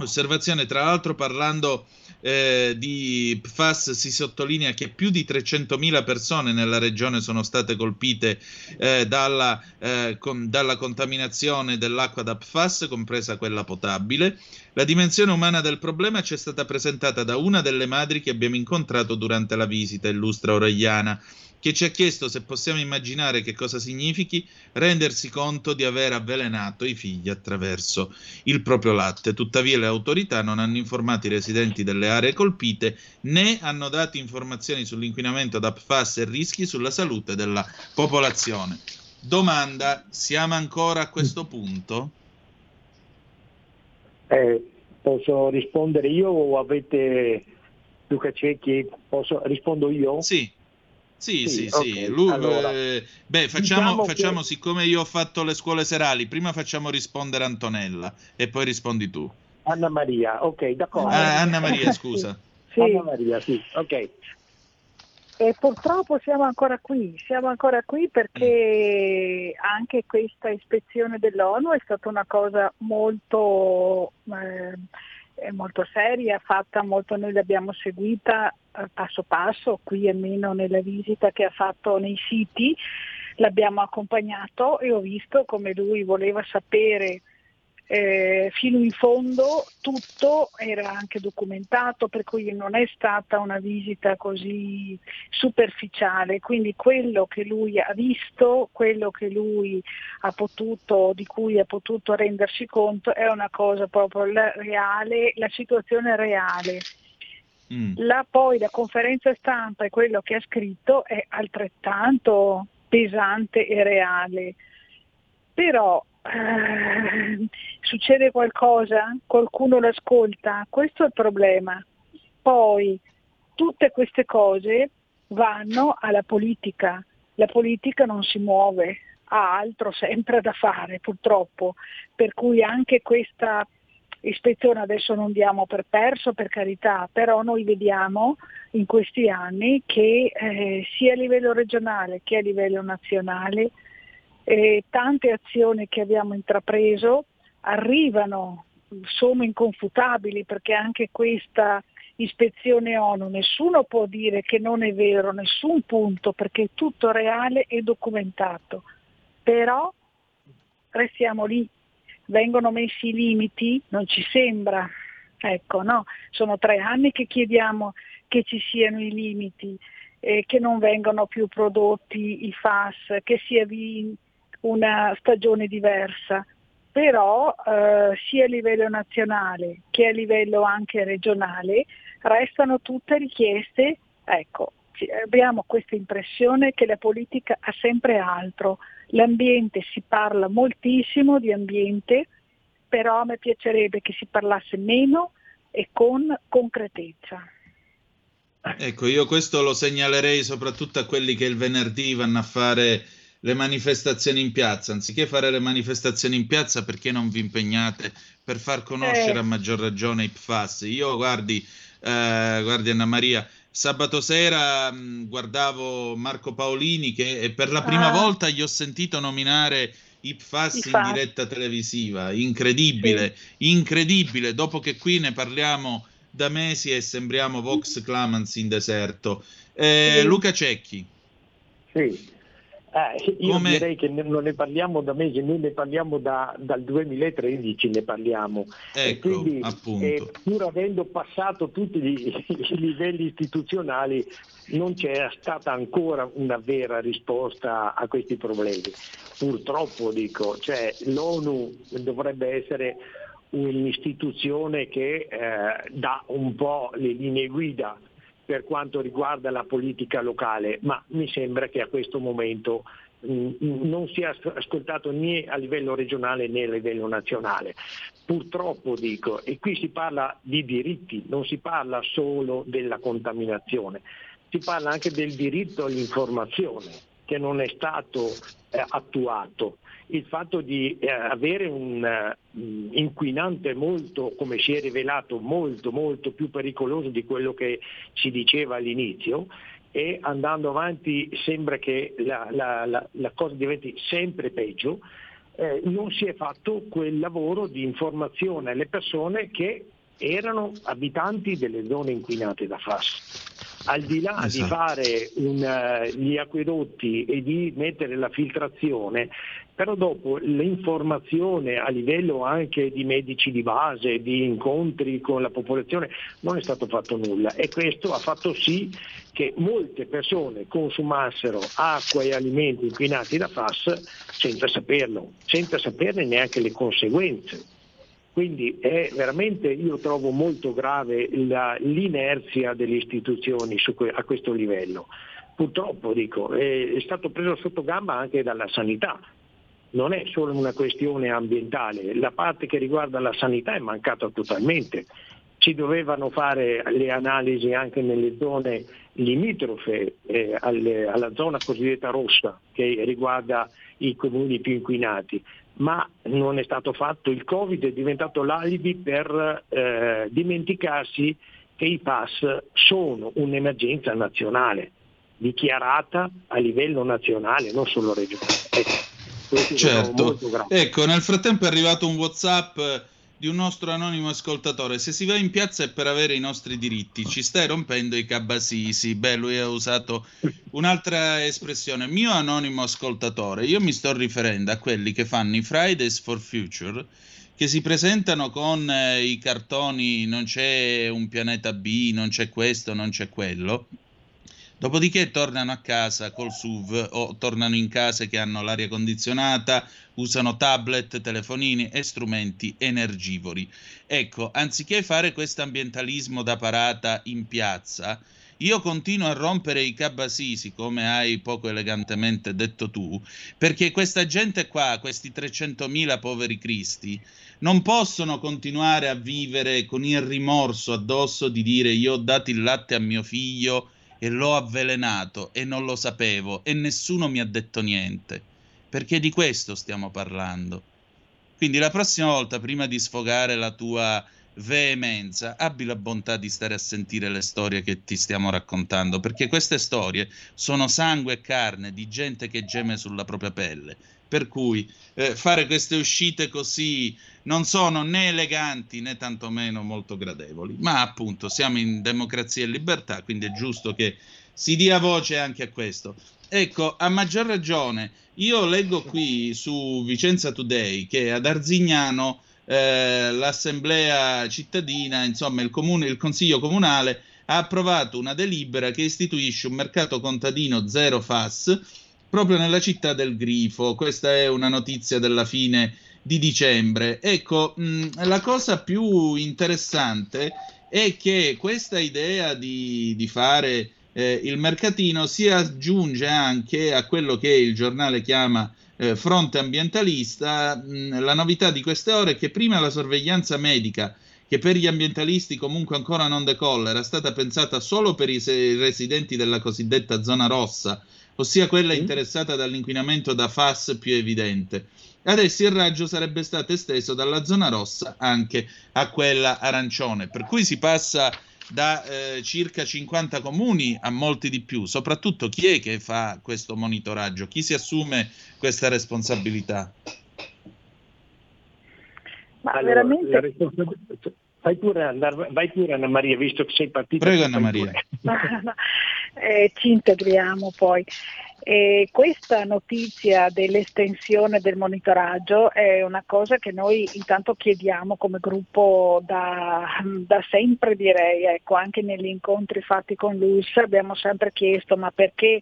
osservazione, tra l'altro parlando eh, di PFAS si sottolinea che più di 300.000 persone nella regione sono state colpite eh, dalla, eh, con, dalla, contaminazione dell'acqua da PFAS, compresa quella potabile. La dimensione umana del problema ci è stata presentata da una delle madri che abbiamo incontrato durante la visita, illustra Oregliana. Che ci ha chiesto se possiamo immaginare che cosa significhi rendersi conto di aver avvelenato i figli attraverso il proprio latte. Tuttavia le autorità non hanno informato i residenti delle aree colpite né hanno dato informazioni sull'inquinamento da PFAS e rischi sulla salute della popolazione. Domanda, siamo ancora a questo punto? Eh, posso rispondere io o avete Luca Cecchi? Posso, rispondo io? Sì. Sì, sì, Sì, sì. ok, Lui- allora, eh, beh, facciamo, diciamo che- facciamo, siccome io ho fatto le scuole serali, prima facciamo rispondere Antonella e poi rispondi tu. Anna Maria, ok, d'accordo. Ah, Anna Maria, scusa. Sì. Anna Maria, sì, ok. E purtroppo siamo ancora qui, siamo ancora qui perché anche questa ispezione dell'ONU è stata una cosa molto, eh, eh, molto seria, fatta molto, noi l'abbiamo seguita eh, passo passo, qui almeno nella visita che ha fatto nei siti, l'abbiamo accompagnato e ho visto come lui voleva sapere eh, fino in fondo tutto era anche documentato, per cui non è stata una visita così superficiale, quindi quello che lui ha visto, quello che lui ha potuto, di cui ha potuto rendersi conto è una cosa proprio la- reale, la situazione reale. La, poi la conferenza stampa e quello che ha scritto è altrettanto pesante e reale. Però eh, succede qualcosa, qualcuno l'ascolta, questo è il problema. Poi tutte queste cose vanno alla politica, la politica non si muove, ha altro sempre da fare purtroppo, per cui anche questa ispezione adesso non diamo per perso per carità, però noi vediamo in questi anni che eh, sia a livello regionale che a livello nazionale eh, tante azioni che abbiamo intrapreso arrivano, sono inconfutabili perché anche questa ispezione ONU nessuno può dire che non è vero, nessun punto perché è tutto reale e documentato, però restiamo lì, vengono messi i limiti, non ci sembra, ecco no, sono tre anni che chiediamo che ci siano i limiti, eh, che non vengano più prodotti i FAS, che si avvii una stagione diversa, però eh, sia a livello nazionale che a livello anche regionale restano tutte richieste, ecco, abbiamo questa impressione che la politica ha sempre altro, l'ambiente si parla moltissimo di ambiente, però a me piacerebbe che si parlasse meno e con concretezza. Ecco, io questo lo segnalerei soprattutto a quelli che il venerdì vanno a fare le manifestazioni in piazza. Anziché fare le manifestazioni in piazza, perché non vi impegnate per far conoscere Eh. a maggior ragione i PFAS? Io, guardi, eh, guardi Anna Maria, sabato sera mh, guardavo Marco Paolini che per la prima Ah. volta gli ho sentito nominare i PFAS in diretta televisiva. Incredibile, incredibile. Dopo che qui ne parliamo da mesi e sembriamo Vox Clamans in deserto. Eh, Sì. Luca Cecchi. Sì. Eh, io Come- direi che non ne parliamo da mesi, noi ne parliamo da- dal 2013, ne parliamo. e Ecco, quindi, eh, pur avendo passato tutti gli, i livelli istituzionali, non c'è stata ancora una vera risposta a questi problemi. Purtroppo dico, cioè, l'ONU dovrebbe essere un'istituzione che eh, dà un po' le linee guida per quanto riguarda la politica locale, ma mi sembra che a questo momento mh, non sia as- ascoltato né a livello regionale né a livello nazionale. Purtroppo dico, e qui si parla di diritti, non si parla solo della contaminazione, si parla anche del diritto all'informazione che non è stato eh, attuato. Il fatto di eh, avere un mh, inquinante molto, come si è rivelato, molto molto più pericoloso di quello che si diceva all'inizio e andando avanti sembra che la, la- la- la cosa diventi sempre peggio, eh, non si è fatto quel lavoro di informazione alle persone che erano abitanti delle zone inquinate da FAS. Al di là di Esatto. fare un, eh, gli acquedotti e di mettere la filtrazione, però dopo l'informazione a livello anche di medici di base, di incontri con la popolazione, non è stato fatto nulla e questo ha fatto sì che molte persone consumassero acqua e alimenti inquinati da FAS senza saperlo, senza saperne neanche le conseguenze. Quindi è veramente, io trovo molto grave la- l'inerzia delle istituzioni su a questo livello. Purtroppo dico, è, è stato preso sotto gamba anche dalla sanità. Non è solo una questione ambientale, la parte che riguarda la sanità è mancata totalmente. Si dovevano fare le analisi anche nelle zone limitrofe eh, alle- alla zona cosiddetta rossa che riguarda i comuni più inquinati, ma non è stato fatto. Il Covid è diventato l'alibi per eh, dimenticarsi che i pass sono un'emergenza nazionale, dichiarata a livello nazionale, non solo regionale. Ecco, Certo. Ecco, nel frattempo è arrivato un WhatsApp di un nostro anonimo ascoltatore. Se si va in piazza è per avere i nostri diritti. Ci stai rompendo i cabasisi. Beh, lui ha usato un'altra espressione. Mio anonimo ascoltatore, io mi sto riferendo a quelli che fanno i Fridays for Future che si presentano con eh, i cartoni non c'è un pianeta B, non c'è questo, non c'è quello. Dopodiché tornano a casa col SUV o tornano in case che hanno l'aria condizionata, usano tablet, telefonini e strumenti energivori. Ecco, anziché fare questo ambientalismo da parata in piazza, io continuo a rompere i cabasisi, come hai poco elegantemente detto tu, perché questa gente qua, questi 300.000 poveri cristi, non possono continuare a vivere con il rimorso addosso di dire io ho dato il latte a mio figlio e l'ho avvelenato e non lo sapevo e nessuno mi ha detto niente, perché di questo stiamo parlando. Quindi la prossima volta, prima di sfogare la tua veemenza, abbi la bontà di stare a sentire le storie che ti stiamo raccontando, perché queste storie sono sangue e carne di gente che geme sulla propria pelle. Per cui eh, fare queste uscite così non sono né eleganti né tantomeno molto gradevoli, ma appunto siamo in democrazia e libertà, quindi è giusto che si dia voce anche a questo. Ecco, a maggior ragione, io leggo qui su Vicenza Today che ad Arzignano eh, l'assemblea cittadina, insomma il, comune, il consiglio comunale ha approvato una delibera che istituisce un mercato contadino zero FAS proprio nella città del Grifo. Questa è una notizia della fine di dicembre. Ecco, mh, la cosa più interessante è che questa idea di, di fare eh, il mercatino si aggiunge anche a quello che il giornale chiama eh, fronte ambientalista. Mh, la novità di queste ore è che prima la sorveglianza medica che per gli ambientalisti comunque ancora non decolla, era stata pensata solo per i residenti della cosiddetta zona rossa, ossia quella interessata dall'inquinamento da FAS più evidente. Adesso il raggio sarebbe stato esteso dalla zona rossa anche a quella arancione, per cui si passa da eh, circa 50 comuni a molti di più. Soprattutto chi è che fa questo monitoraggio? Chi si assume questa responsabilità? Ma Allora, veramente la responsabilità- Vai pure, andar- vai pure Anna Maria, visto che sei partita. Prego, Anna Maria. eh, ci integriamo poi. E questa notizia dell'estensione del monitoraggio è una cosa che noi intanto chiediamo come gruppo da, da sempre direi, ecco, anche negli incontri fatti con l'ULS abbiamo sempre chiesto ma perché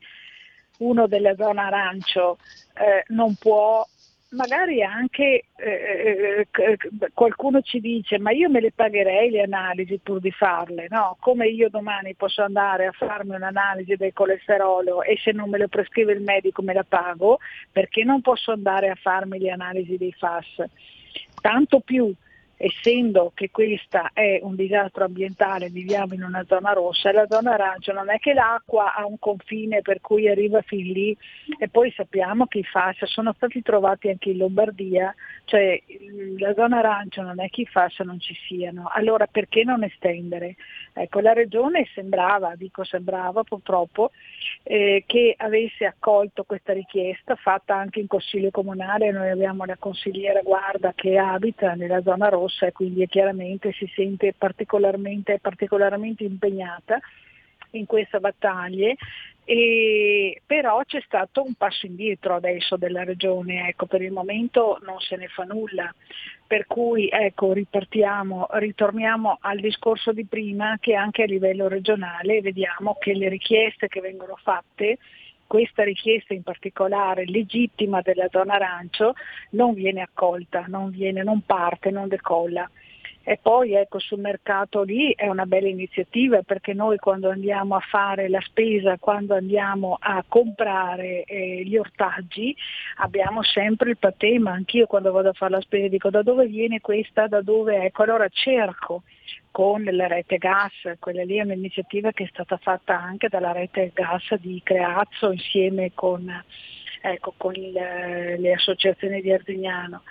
uno della zona arancio eh, non può magari anche eh, eh, qualcuno ci dice ma io me le pagherei le analisi pur di farle, no? Come io domani posso andare a farmi un'analisi del colesterolo e se non me lo prescrive il medico me la pago, perché non posso andare a farmi le analisi dei FAS? Tanto più essendo che questa è un disastro ambientale, viviamo in una zona rossa la zona arancia non è che l'acqua ha un confine per cui arriva fin lì e poi sappiamo che i FAS sono stati trovati anche in Lombardia, cioè la zona arancia non è che i FAS non ci siano, allora perché non estendere? Ecco, la regione sembrava, dico sembrava purtroppo, eh, che avesse accolto questa richiesta fatta anche in consiglio comunale, noi abbiamo la consigliera Guarda che abita nella zona rossa e quindi chiaramente si sente particolarmente, particolarmente impegnata in queste battaglie. E, però c'è stato un passo indietro adesso della regione, ecco, per il momento non se ne fa nulla. Per cui ecco, ripartiamo, ritorniamo al discorso di prima che anche a livello regionale vediamo che le richieste che vengono fatte, questa richiesta in particolare legittima della zona arancio, non viene accolta, non, viene, non parte, non decolla. E poi ecco sul mercato lì è una bella iniziativa perché noi quando andiamo a fare la spesa, quando andiamo a comprare eh, gli ortaggi, abbiamo sempre il patema, anch'io quando vado a fare la spesa dico da dove viene questa, da dove? Ecco, allora cerco con la rete gas, quella lì è un'iniziativa che è stata fatta anche dalla rete gas di Creazzo insieme con, ecco, con il- le associazioni di Arzignano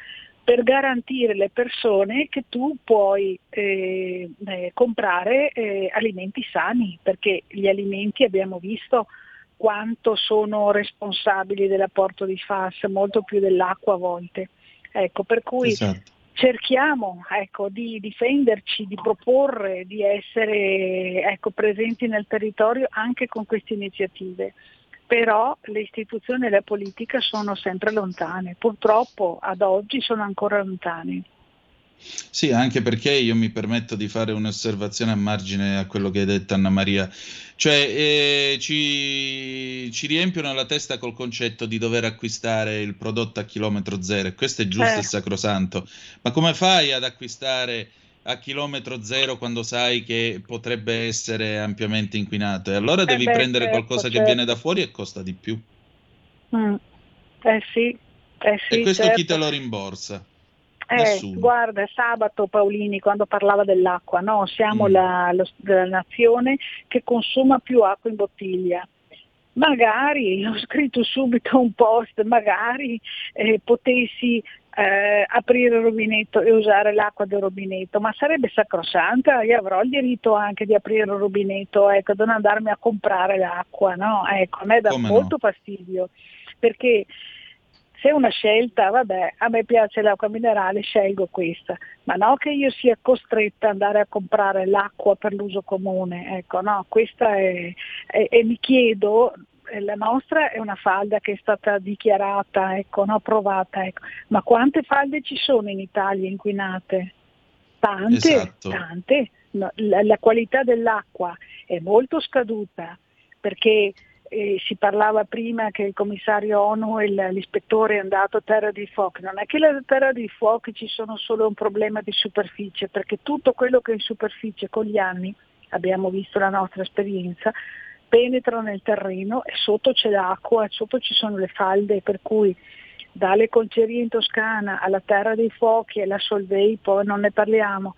per garantire alle persone che tu puoi eh, eh, comprare eh, alimenti sani, perché gli alimenti abbiamo visto quanto sono responsabili dell'apporto di FAS, molto più dell'acqua a volte. Ecco, per cui Esatto. cerchiamo ecco, di difenderci, di proporre, di essere ecco, presenti nel territorio anche con queste iniziative. Però le istituzioni e la politica sono sempre lontane, purtroppo ad oggi sono ancora lontane. Sì, anche perché io mi permetto di fare un'osservazione a margine a quello che hai detto Anna Maria, cioè eh, ci, ci riempiono la testa col concetto di dover acquistare il prodotto a chilometro zero e questo è giusto Eh. e sacrosanto, ma come fai ad acquistare a chilometro zero quando sai che potrebbe essere ampiamente inquinato? E allora Eh devi beh, prendere certo, qualcosa che certo. viene da fuori e costa di più. Mm. Eh sì, eh sì, E questo certo. chi te lo rimborsa? Eh, Nessuno. guarda, sabato Paolini quando parlava dell'acqua, no? siamo Mm. la, lo- la nazione che consuma più acqua in bottiglia. Magari, ho scritto subito un post, magari eh, potessi eh, aprire il rubinetto e usare l'acqua del rubinetto, ma sarebbe sacrosanta, io avrò il diritto anche di aprire il rubinetto, ecco, di non andarmi a comprare l'acqua, no? Ecco, a me dà Come no? molto fastidio, perché se è una scelta, vabbè, a me piace l'acqua minerale, scelgo questa, ma no che io sia costretta ad andare a comprare l'acqua per l'uso comune, ecco, no, questa è, è- e mi chiedo, la nostra è una falda che è stata dichiarata, ecco, no, approvata, ecco, ma quante falde ci sono in Italia inquinate? Tante, Esatto. tante. No, la, la qualità dell'acqua è molto scaduta perché eh, si parlava prima che il commissario ONU e l'ispettore è andato a Terra dei Fuochi. Non è che la Terra dei Fuochi ci sono solo un problema di superficie, perché tutto quello che è in superficie con gli anni, abbiamo visto la nostra esperienza, penetra nel terreno e sotto c'è l'acqua sotto ci sono le falde, per cui dalle concerie in Toscana alla Terra dei Fuochi e alla Solvay, poi non ne parliamo,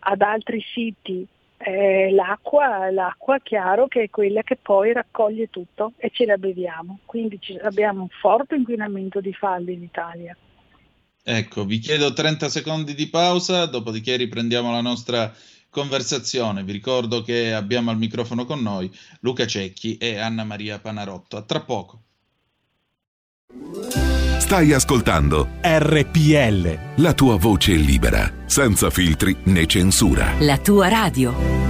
ad altri siti, eh, l'acqua, l'acqua chiaro che è quella che poi raccoglie tutto e ce la beviamo, quindi abbiamo un forte inquinamento di falde in Italia. Ecco, vi chiedo 30 secondi di pausa, dopodiché riprendiamo la nostra conversazione. Vi ricordo che abbiamo al microfono con noi Luca Cecchi e Anna Maria Panarotto. A tra poco. Stai ascoltando RPL. la tua voce libera, senza filtri né censura. La tua radio.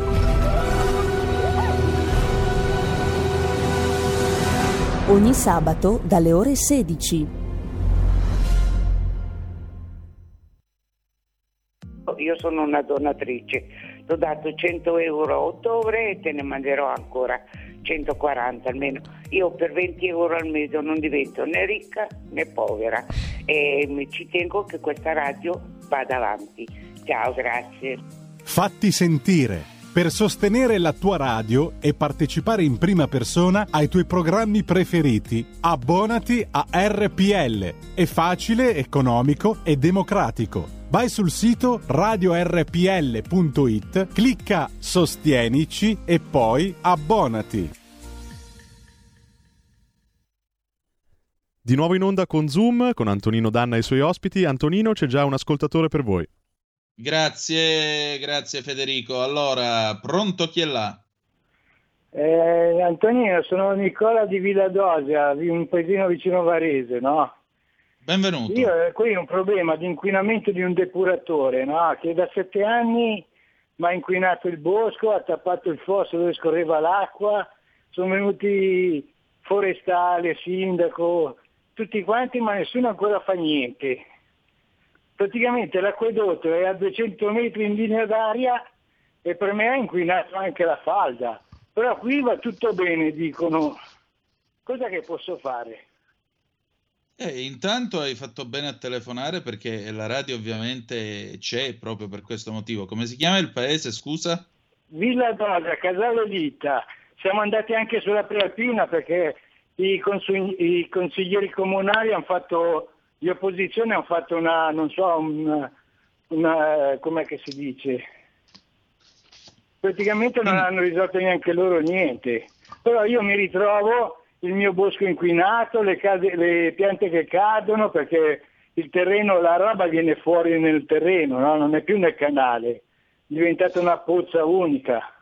Ogni sabato dalle ore 16. Io sono una donatrice, ti ho dato 100 euro a ottobre e te ne manderò ancora 140 almeno. Io per 20 euro al mese non divento né ricca né povera e mi- ci tengo che questa radio vada avanti. Ciao, grazie. Fatti sentire per sostenere la tua radio e partecipare in prima persona ai tuoi programmi preferiti. Abbonati a RPL. È facile, economico e democratico. Vai sul sito radiorpl.it, clicca Sostienici e poi abbonati. Di nuovo in onda con Zoom, con Antonino Danna e i suoi ospiti. Antonino, c'è già un ascoltatore per voi. Grazie, grazie Federico. Allora, pronto chi è là? Eh, Antonino, sono Nicola di Villa Dosia, un paesino vicino Varese, no? Benvenuto. Io ho qui un problema di inquinamento di un depuratore, no? Che da sette anni mi ha inquinato il bosco, ha tappato il fosso dove scorreva l'acqua, sono venuti forestale, sindaco, tutti quanti, ma nessuno ancora fa niente. Praticamente l'acquedotto è a 200 metri in linea d'aria e per me ha inquinato anche la falda. Però qui va tutto bene, dicono. Cosa che posso fare? Eh, intanto hai fatto bene a telefonare perché la radio ovviamente c'è proprio per questo motivo. Come si chiama il paese, scusa? Villa Dosa, Casale Vita. Siamo andati anche sulla Prealpina perché i, consigli- i consiglieri comunali hanno fatto, di opposizione hanno fatto una, non so, una, una com'è che si dice? Praticamente non hanno risolto neanche loro niente. Però io mi ritrovo il mio bosco inquinato, le, case- le piante che cadono perché il terreno, la roba viene fuori nel terreno, no? non è più nel canale, è diventata una pozza unica.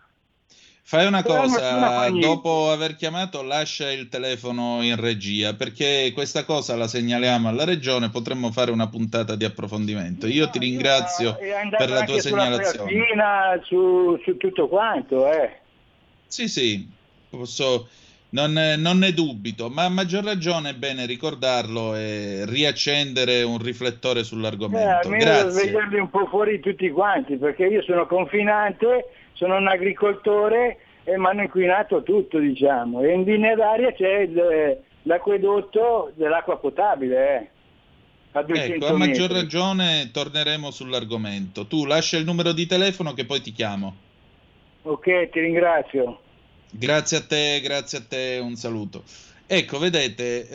Fai una Però cosa, dopo aver chiamato lascia il telefono in regia perché questa cosa la segnaliamo alla regione, potremmo fare una puntata di approfondimento. Io ti ringrazio per la tua segnalazione. Prealpina, su, su tutto quanto, eh. Sì, sì, posso, non, non ne dubito, ma a maggior ragione è bene ricordarlo e riaccendere un riflettore Eh, sull'argomento. almeno da Grazie. svegliarli un po' fuori tutti quanti, perché io sono confinante, sono un agricoltore e mi hanno inquinato tutto, diciamo. E in linea d'aria c'è il- l'acquedotto dell'acqua potabile, eh, a 200 Ecco, a maggior metri. ragione torneremo sull'argomento. Tu lascia il numero di telefono che poi ti chiamo. Ok, ti ringrazio. Grazie a te, grazie a te, un saluto. Ecco, vedete,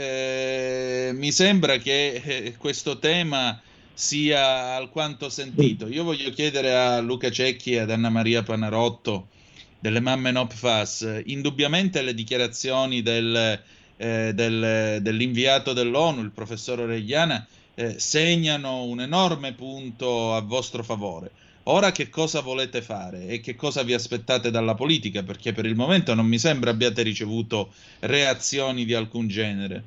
eh, mi sembra che eh, questo tema sia alquanto sentito. Io voglio chiedere a Luca Cecchi e ad Anna Maria Panarotto delle mamme NOPFAS, indubbiamente le dichiarazioni del, eh, del- dell'inviato dell'ONU, il professor Oregliana, eh, segnano un enorme punto a vostro favore. Ora che cosa volete fare e che cosa vi aspettate dalla politica? Perché per il momento non mi sembra abbiate ricevuto reazioni di alcun genere.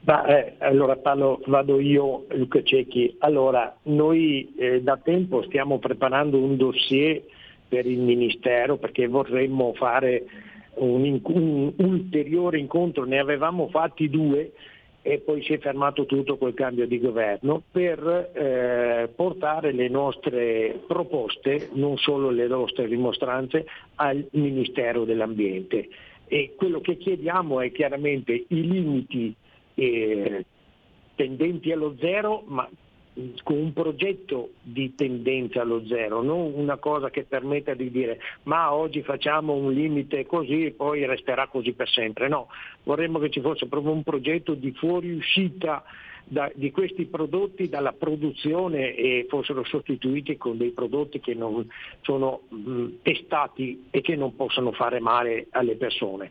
Ma, eh, allora parlo, vado io, Luca Cecchi. Allora, noi eh, da tempo stiamo preparando un dossier per il Ministero perché vorremmo fare un, un ulteriore incontro, ne avevamo fatti due e poi si è fermato tutto col cambio di governo per eh, portare le nostre proposte, non solo le nostre dimostranze, al Ministero dell'Ambiente. E quello che chiediamo è chiaramente i limiti eh, tendenti allo zero, ma un progetto di tendenza allo zero, non una cosa che permetta di dire ma oggi facciamo un limite così e poi resterà così per sempre. No, vorremmo che ci fosse proprio un progetto di fuoriuscita da- di questi prodotti dalla produzione e fossero sostituiti con dei prodotti che non sono mh, testati e che non possono fare male alle persone.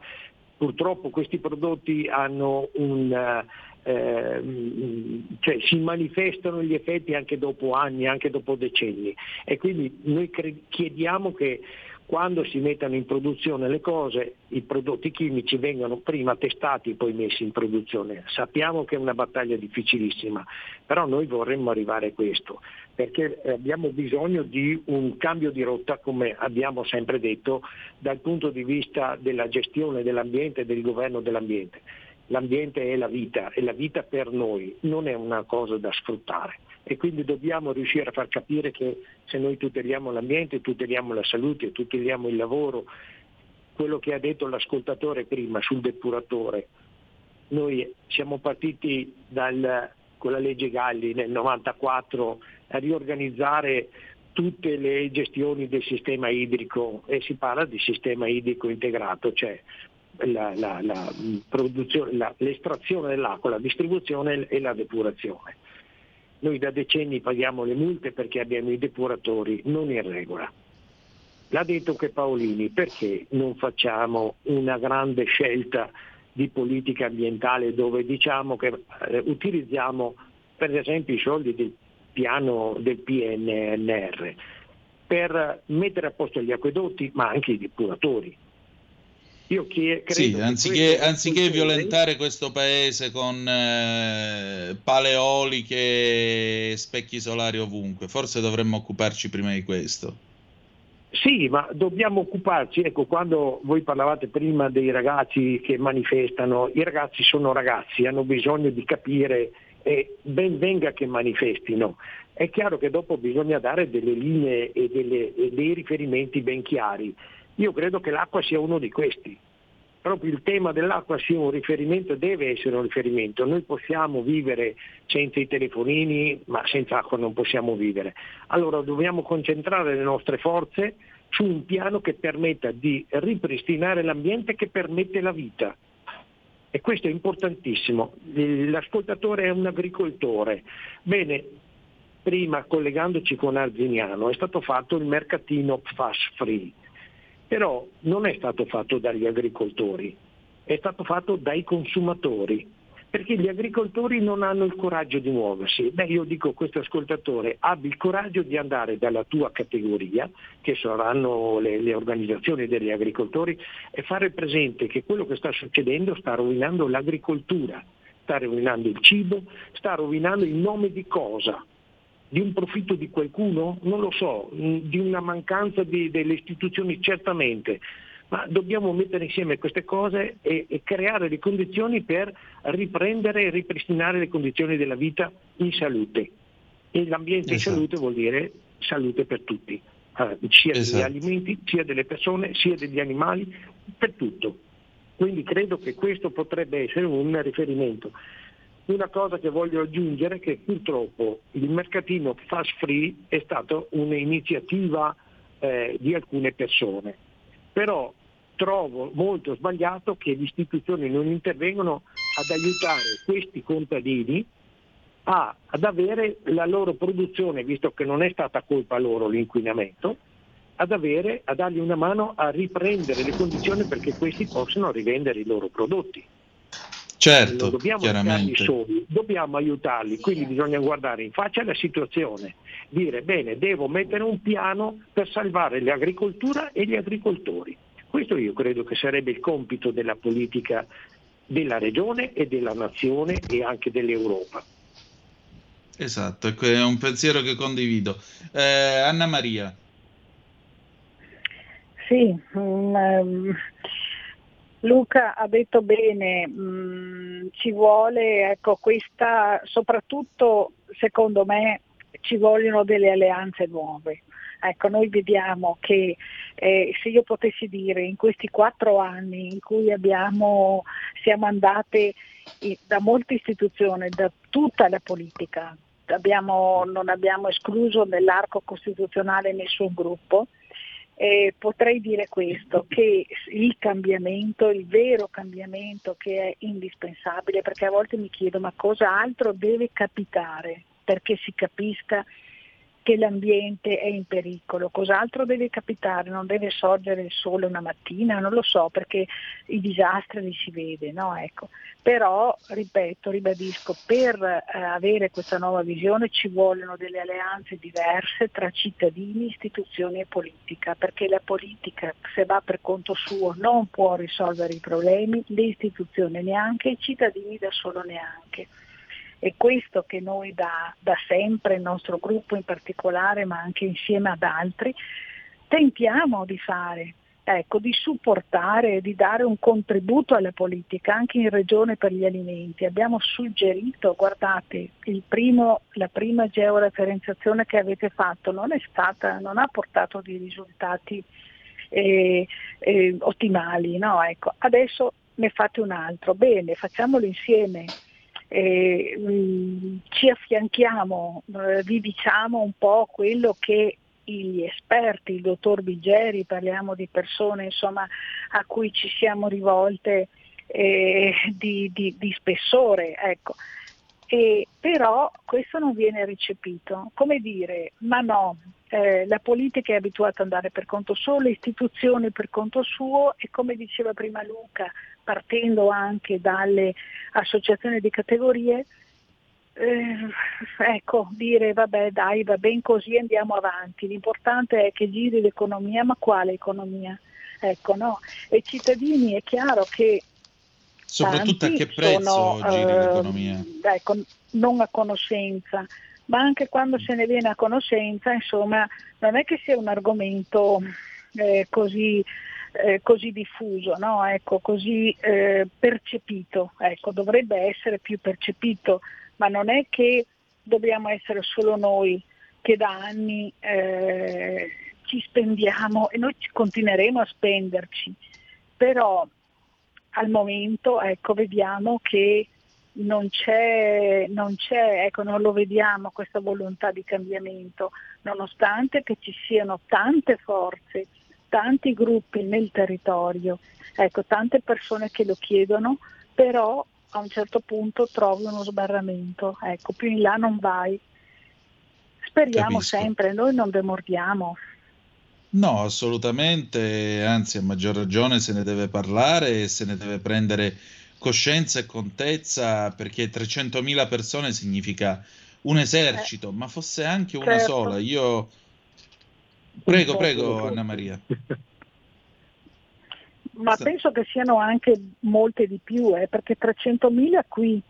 Purtroppo questi prodotti hanno un, eh, ehm, cioè si manifestano gli effetti anche dopo anni, anche dopo decenni e quindi noi cre- chiediamo che quando si mettano in produzione le cose, i prodotti chimici vengano prima testati e poi messi in produzione. Sappiamo che è una battaglia difficilissima, però noi vorremmo arrivare a questo, perché abbiamo bisogno di un cambio di rotta, come abbiamo sempre detto, dal punto di vista della gestione dell'ambiente e del governo dell'ambiente. L'ambiente è la vita e la vita per noi non è una cosa da sfruttare. E quindi dobbiamo riuscire a far capire che se noi tuteliamo l'ambiente, tuteliamo la salute, tuteliamo il lavoro, quello che ha detto l'ascoltatore prima sul depuratore, noi siamo partiti dal- con la legge Galli nel 94 a riorganizzare tutte le gestioni del sistema idrico e si parla di sistema idrico integrato, cioè la, la, l'estrazione dell'acqua, la distribuzione e la depurazione. Noi da decenni paghiamo le multe perché abbiamo i depuratori non in regola. L'ha detto che Paolini, perché non facciamo una grande scelta di politica ambientale dove diciamo che eh, utilizziamo per esempio i soldi del piano del PNNR per mettere a posto gli acquedotti ma anche i depuratori. Io chie- sì, anziché, anziché violentare questo paese con eh, paleoliche e specchi solari ovunque, forse dovremmo occuparci prima di questo. Sì, ma dobbiamo occuparci, ecco, quando voi parlavate prima dei ragazzi che manifestano, i ragazzi sono ragazzi, hanno bisogno di capire e ben venga che manifestino. È chiaro che dopo bisogna dare delle linee e, delle, e dei riferimenti ben chiari. Io credo che l'acqua sia uno di questi. Proprio il tema dell'acqua sia un riferimento, deve essere un riferimento. Noi possiamo vivere senza i telefonini, ma senza acqua non possiamo vivere. Allora dobbiamo concentrare le nostre forze su un piano che permetta di ripristinare l'ambiente che permette la vita. E questo è importantissimo. L'ascoltatore è un agricoltore. Bene, prima collegandoci con Arziniano è stato fatto il mercatino fast free però non è stato fatto dagli agricoltori, è stato fatto dai consumatori, perché gli agricoltori non hanno il coraggio di muoversi. Beh, io dico a questo ascoltatore, abbi il coraggio di andare dalla tua categoria, che saranno le, le, organizzazioni degli agricoltori, e fare presente che quello che sta succedendo sta rovinando l'agricoltura, sta rovinando il cibo, sta rovinando in nome di cosa? Di un profitto di qualcuno? Non lo so, mm, di una mancanza di, delle istituzioni certamente, ma dobbiamo mettere insieme queste cose e, e, creare le condizioni per riprendere e ripristinare le condizioni della vita in salute. E l'ambiente esatto. in salute vuol dire salute per tutti, uh, sia esatto. degli alimenti, sia delle persone, sia degli animali, per tutto. Quindi credo che questo potrebbe essere un riferimento. Una cosa che voglio aggiungere è che purtroppo il mercatino fast free è stata un'iniziativa eh, di alcune persone, però trovo molto sbagliato che le istituzioni non intervengono ad aiutare questi contadini a, ad avere la loro produzione, visto che non è stata colpa loro l'inquinamento, ad, avere, a dargli una mano a riprendere le condizioni perché questi possano rivendere i loro prodotti. Certo, non dobbiamo chiaramente. soli, dobbiamo aiutarli, quindi bisogna guardare in faccia la situazione, dire bene, devo mettere un piano per salvare l'agricoltura e gli agricoltori. Questo io credo che sarebbe il compito della politica della regione e della nazione e anche dell'Europa. Esatto, è un pensiero che condivido. Eh, Anna Maria. Sì, um, Luca ha detto bene, mh, mm, ci vuole, ecco, questa, soprattutto secondo me ci vogliono delle alleanze nuove. Ecco, noi vediamo che eh, se io potessi dire in questi quattro anni in cui abbiamo, siamo andate da molte istituzioni, da tutta la politica, abbiamo, non abbiamo escluso nell'arco costituzionale nessun gruppo, eh, potrei dire questo, che il cambiamento, il vero cambiamento che è indispensabile, perché a volte mi chiedo ma cosa altro deve capitare perché si capisca che l'ambiente è in pericolo, cos'altro deve capitare, non deve sorgere il sole una mattina, non lo so perché i disastri li si vede, no? ecco. però ripeto, ribadisco, per eh, avere questa nuova visione ci vogliono delle alleanze diverse tra cittadini, istituzioni e politica, perché la politica se va per conto suo non può risolvere i problemi, le istituzioni neanche, i cittadini da solo neanche. È questo che noi da, da sempre, il nostro gruppo in particolare, ma anche insieme ad altri, tentiamo di fare, ecco, di supportare, di dare un contributo alla politica, anche in regione per gli alimenti. Abbiamo suggerito, guardate, primo, la prima georeferenziazione che avete fatto non, stata, non ha portato dei risultati eh, eh, ottimali, no? ecco, adesso ne fate un altro, bene, facciamolo insieme eh, ci affianchiamo, eh, vi diciamo un po' quello che gli esperti, il dottor Bigeri, parliamo di persone insomma, a cui ci siamo rivolte eh, di, di, di, spessore. Ecco. E, però questo non viene recepito. Come dire, ma no, eh, la politica è abituata ad andare per conto suo, le istituzioni per conto suo e come diceva prima Luca, partendo anche dalle associazioni di categorie, eh, ecco, dire vabbè dai, va ben così, andiamo avanti. L'importante è che giri l'economia, ma quale economia? Ecco, no? E i cittadini è chiaro che Soprattutto a che prezzo sono, giri eh, l'economia? Ecco, non a conoscenza, ma anche quando se ne viene a conoscenza, insomma, non è che sia un argomento eh, così, eh, così diffuso, no? ecco, così eh, percepito. Ecco, dovrebbe essere più percepito, ma non è che dobbiamo essere solo noi che da anni eh, ci spendiamo e noi continueremo a spenderci, però al momento ecco, vediamo che non c'è, non c'è, ecco, non lo vediamo questa volontà di cambiamento, nonostante che ci siano tante forze, tanti gruppi nel territorio, ecco, tante persone che lo chiedono, però a un certo punto trovi uno sbarramento, ecco, più in là non vai. Speriamo Capisco. sempre, noi non demordiamo. No, assolutamente, anzi a maggior ragione se ne deve parlare e se ne deve prendere coscienza e contezza perché 300.000 persone significa un esercito, ma fosse anche una certo. sola. Io prego, prego Anna Maria. Ma Sì. penso che siano anche molte di più, eh, perché 300.000 qui,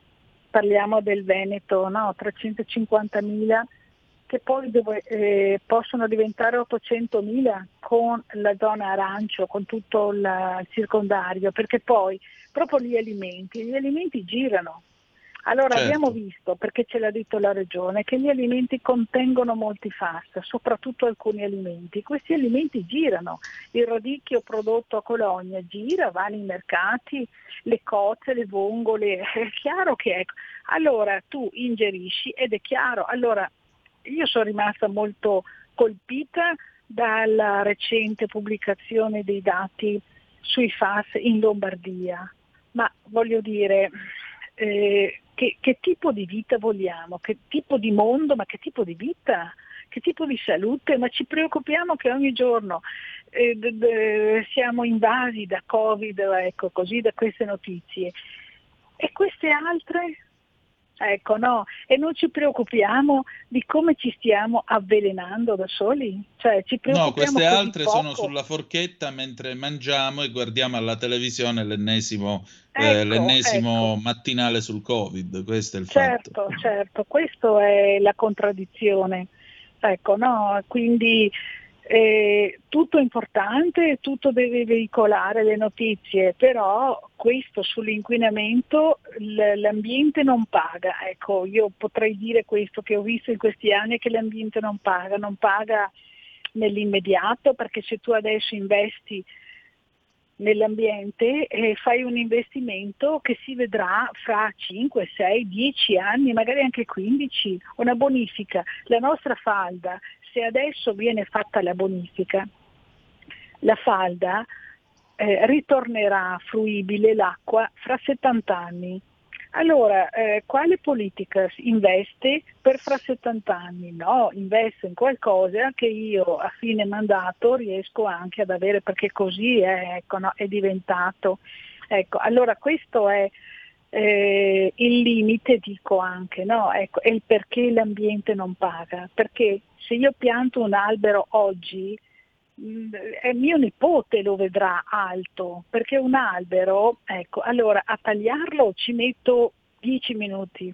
parliamo del Veneto, no? 350.000 che poi dove, eh, possono diventare 800.000 con la zona arancio, con tutto il il circondario, perché poi proprio gli alimenti, gli alimenti girano. Allora Certo. abbiamo visto, perché ce l'ha detto la Regione, che gli alimenti contengono molti FAS, soprattutto alcuni alimenti. Questi alimenti girano, il radicchio prodotto a Cologna gira, va nei mercati, le cozze, le vongole, è chiaro che ecco. Allora tu ingerisci ed è chiaro. Allora io sono rimasta molto colpita dalla recente pubblicazione dei dati sui FAS in Lombardia, ma voglio dire, eh, che, che tipo di vita vogliamo, che tipo di mondo, ma che tipo di vita, che tipo di salute, ma ci preoccupiamo che ogni giorno eh, d- d- siamo invasi da Covid, ecco così, da queste notizie. E queste altre? Ecco, no, e non ci preoccupiamo di come ci stiamo avvelenando da soli? Cioè, ci No, queste altre sono poco? sulla forchetta mentre mangiamo e guardiamo alla televisione l'ennesimo, eh, Ecco, l'ennesimo mattinale sul Covid. Questo è il fatto. Certo, certo, questa è la contraddizione. Ecco, no? Quindi eh, tutto è importante, tutto deve veicolare le notizie, però questo sull'inquinamento l- l'ambiente non paga. Ecco, io potrei dire questo che ho visto in questi anni che l'ambiente non paga, non paga nell'immediato perché se tu adesso investi nell'ambiente e fai un investimento che si vedrà fra 5, 6, 10 anni, magari anche 15, una bonifica. La nostra falda, se adesso viene fatta la bonifica, la falda eh, ritornerà fruibile l'acqua fra 70 anni. Allora, eh, quale politica investe per fra 70 anni? No, investo in qualcosa che io a fine mandato riesco anche ad avere, perché così è, ecco, no, è diventato. Ecco, allora questo è eh, il limite, dico anche, no? ecco, è il perché l'ambiente non paga. Perché se io pianto un albero oggi, mh, è mio nipote lo vedrà alto, perché un albero, ecco, allora a tagliarlo ci metto 10 minuti,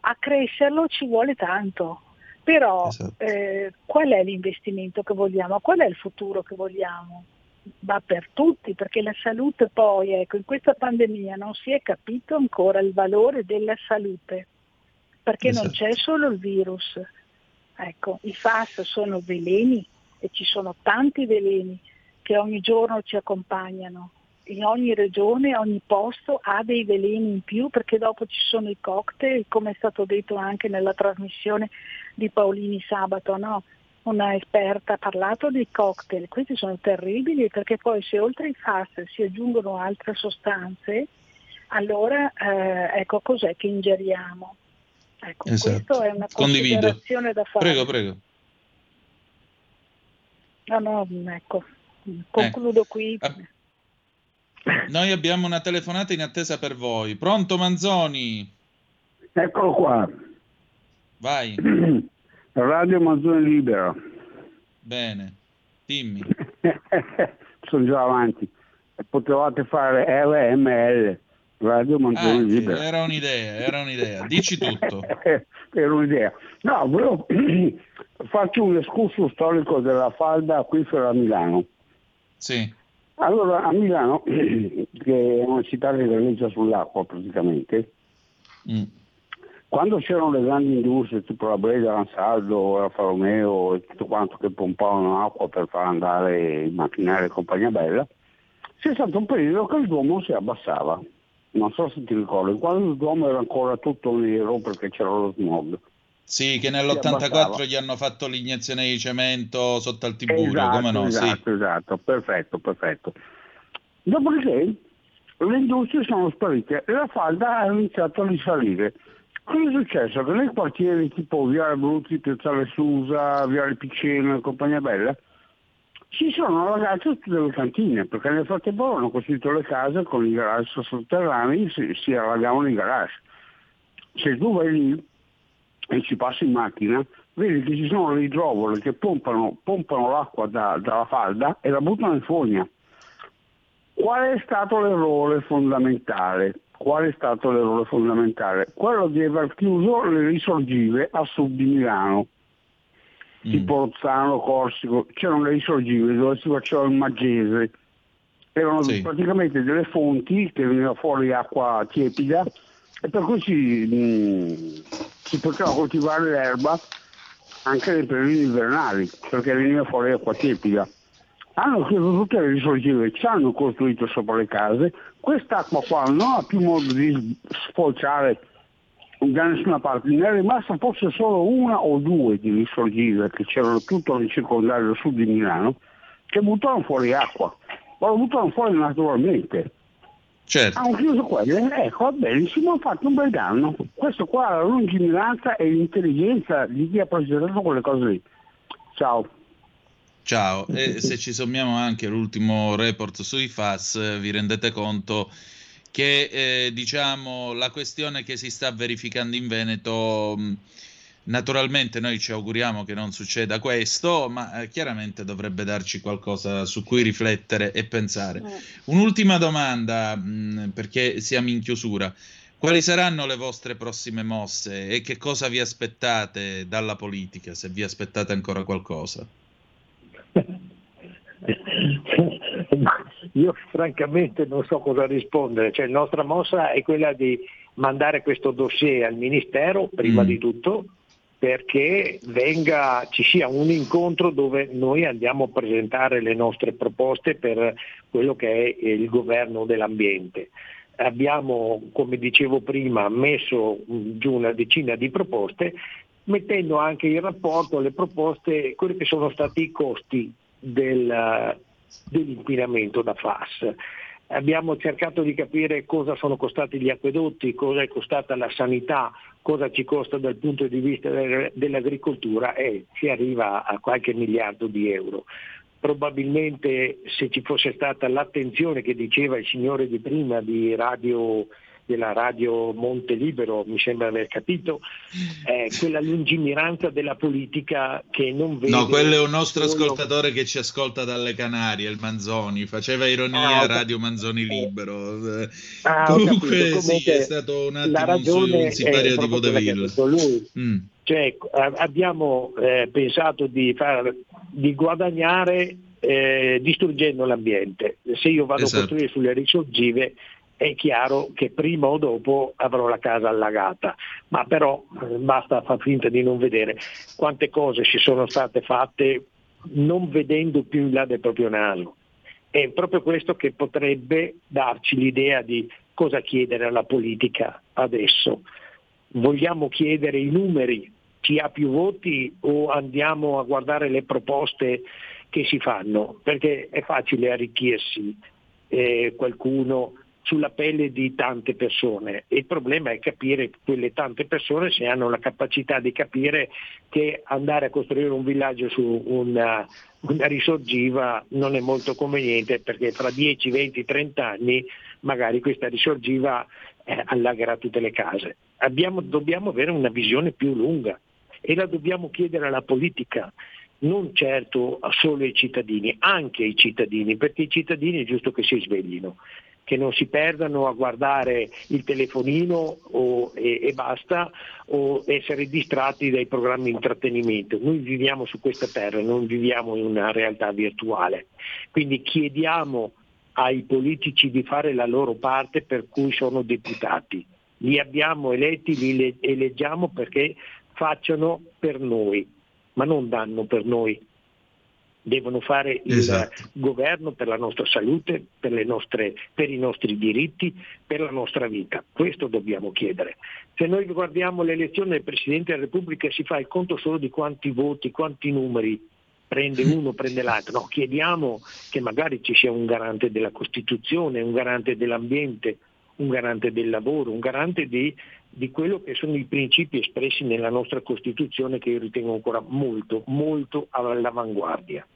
a crescerlo ci vuole tanto. Però eh, qual è l'investimento che vogliamo? Qual è il futuro che vogliamo? Va per tutti, perché la salute poi, ecco, in questa pandemia non si è capito ancora il valore della salute, perché non Esatto. c'è solo il virus. Ecco, i FAS sono veleni e ci sono tanti veleni che ogni giorno ci accompagnano. In ogni regione, ogni posto ha dei veleni in più perché dopo ci sono i cocktail, come è stato detto anche nella trasmissione di Paolini sabato, no? Una esperta ha parlato di cocktail, questi sono terribili perché poi se oltre i FAS si aggiungono altre sostanze, allora eh, ecco cos'è che ingeriamo. Ecco, Esatto. questa è una Condivido. considerazione da fare. Prego, prego. No, no, ecco, concludo qui. Noi abbiamo una telefonata in attesa per voi. Pronto Manzoni? Eccolo qua, Vai. Radio Manzoni Libera. Bene. Dimmi. Sono già avanti. Potevate fare RML, Radio Manzoni Anche, Libera. era un'idea, era un'idea. Dici tutto. Era un'idea. No, volevo farci un escurso storico della falda acquifera a Milano. Sì. Allora, a Milano, che è una città che galleggia sull'acqua praticamente, Mm. Quando c'erano le grandi industrie tipo la Breda, l'Ansaldo, la Faromeo e tutto quanto che pompavano acqua per far andare i macchinari e compagnia bella, c'è stato un periodo che il Duomo si abbassava. Non so se ti ricordi, quando il Duomo era ancora tutto nero perché c'era lo smog. Sì, che Si nell'84 abbassava. gli hanno fatto l'iniezione di cemento sotto al Tiburio, Esatto, come no? esatto, Sì. esatto, perfetto, perfetto. Dopodiché le industrie sono sparite e la falda ha iniziato a risalire. Cosa è successo? Che nei quartieri tipo Viale Brutti, Piazzale Susa, Viale Piceno e compagnia bella si sono allagate tutte le cantine perché nel frattempo hanno costruito le case con i garage sotterranei si, si allagavano i garage. Se tu vai lì e ci passi in macchina, vedi che ci sono le idrovole che pompano, pompano l'acqua da- dalla falda e la buttano in fogna. Qual è stato l'errore fondamentale? Qual è stato l'errore fondamentale? Quello di aver chiuso le risorgive a sud di Milano, tipo Rozzano, Corsico, c'erano le risorgive dove si faceva il maggese, erano praticamente delle fonti che veniva fuori acqua tiepida e per cui si, mh, si poteva coltivare l'erba anche nei periodi invernali perché veniva fuori acqua tiepida. Hanno chiuso tutte le risorgive, ci hanno costruito sopra le case, quest'acqua qua non ha più modo di sfociare da nessuna parte, ne è rimasta forse solo una o due di risorgive che c'erano tutto nel circondario sud di Milano, che buttavano fuori acqua, ma lo buttavano fuori naturalmente. Certo. Hanno chiuso quelle, ecco, va benissimo, hanno fatto un bel danno. Questo qua è la lungimiranza e l'intelligenza di chi ha progettato quelle cose lì. Ciao. Ciao, e se ci sommiamo anche l'ultimo report sui FAS, eh, vi rendete conto che eh, diciamo la questione che si sta verificando in Veneto, mh, naturalmente noi ci auguriamo che non succeda questo, ma eh, chiaramente dovrebbe darci qualcosa su cui riflettere e pensare. Un'ultima domanda, mh, perché siamo in chiusura. Quali saranno le vostre prossime mosse e che cosa vi aspettate dalla politica, se vi aspettate ancora qualcosa? Io francamente non so cosa rispondere, cioè, la nostra mossa è quella di mandare questo dossier al Ministero, prima Mm. di tutto, perché venga, ci sia un incontro dove noi andiamo a presentare le nostre proposte per quello che è il governo dell'ambiente. Abbiamo, come dicevo prima, messo mh, giù una decina di proposte, mettendo anche in rapporto le proposte, quelli che sono stati i costi del, dell'inquinamento da FAS. Abbiamo cercato di capire cosa sono costati gli acquedotti, cosa è costata la sanità, cosa ci costa dal punto di vista del- dell'agricoltura e si arriva a qualche miliardo di euro. Probabilmente se ci fosse stata l'attenzione che diceva il signore di prima di radio, della radio Monte Libero, mi sembra aver capito, è quella lungimiranza della politica che non vede... No, quello è un nostro ascoltatore che ci ascolta dalle Canarie, il Manzoni, faceva ironia Ah, Radio Manzoni Libero. Eh, Ah, Comunque, sì, è stato un attimo un, sipario di proprio quella che ha vodevil. detto lui. Mm. Cioè, abbiamo eh, pensato di, far, di guadagnare eh, distruggendo l'ambiente. Se io vado Esatto. a costruire sulle risorgive è chiaro che prima o dopo avrò la casa allagata, ma però eh, basta far finta di non vedere quante cose ci sono state fatte non vedendo più in là del proprio naso. È proprio questo che potrebbe darci l'idea di cosa chiedere alla politica adesso. Vogliamo chiedere i numeri chi ha più voti o andiamo a guardare le proposte che si fanno, perché è facile arricchirsi eh, qualcuno sulla pelle di tante persone. Il problema è capire quelle tante persone se hanno la capacità di capire che andare a costruire un villaggio su una, una risorgiva non è molto conveniente perché fra 10, 20, 30 anni magari questa risorgiva eh, allagherà tutte le case. Abbiamo, dobbiamo avere una visione più lunga e la dobbiamo chiedere alla politica non certo solo ai cittadini, anche ai cittadini, perché i cittadini è giusto che si sveglino che non si perdano a guardare il telefonino o, e, e, basta o essere distratti dai programmi di intrattenimento. Noi viviamo su questa terra, non viviamo in una realtà virtuale. Quindi chiediamo ai politici di fare la loro parte per cui sono deputati. Li abbiamo eletti, li eleggiamo perché facciano per noi, ma non danno per noi devono fare il esatto. governo per la nostra salute, per, nostre, per, i nostri diritti, per la nostra vita. Questo dobbiamo chiedere. Se noi guardiamo l'elezione del Presidente della Repubblica si fa il conto solo di quanti voti, quanti numeri prende uno, prende l'altro. No, chiediamo che magari ci sia un garante della Costituzione, un garante dell'ambiente, un garante del lavoro, un garante di, di quello che sono i principi espressi nella nostra Costituzione che io ritengo ancora molto, molto all'avanguardia.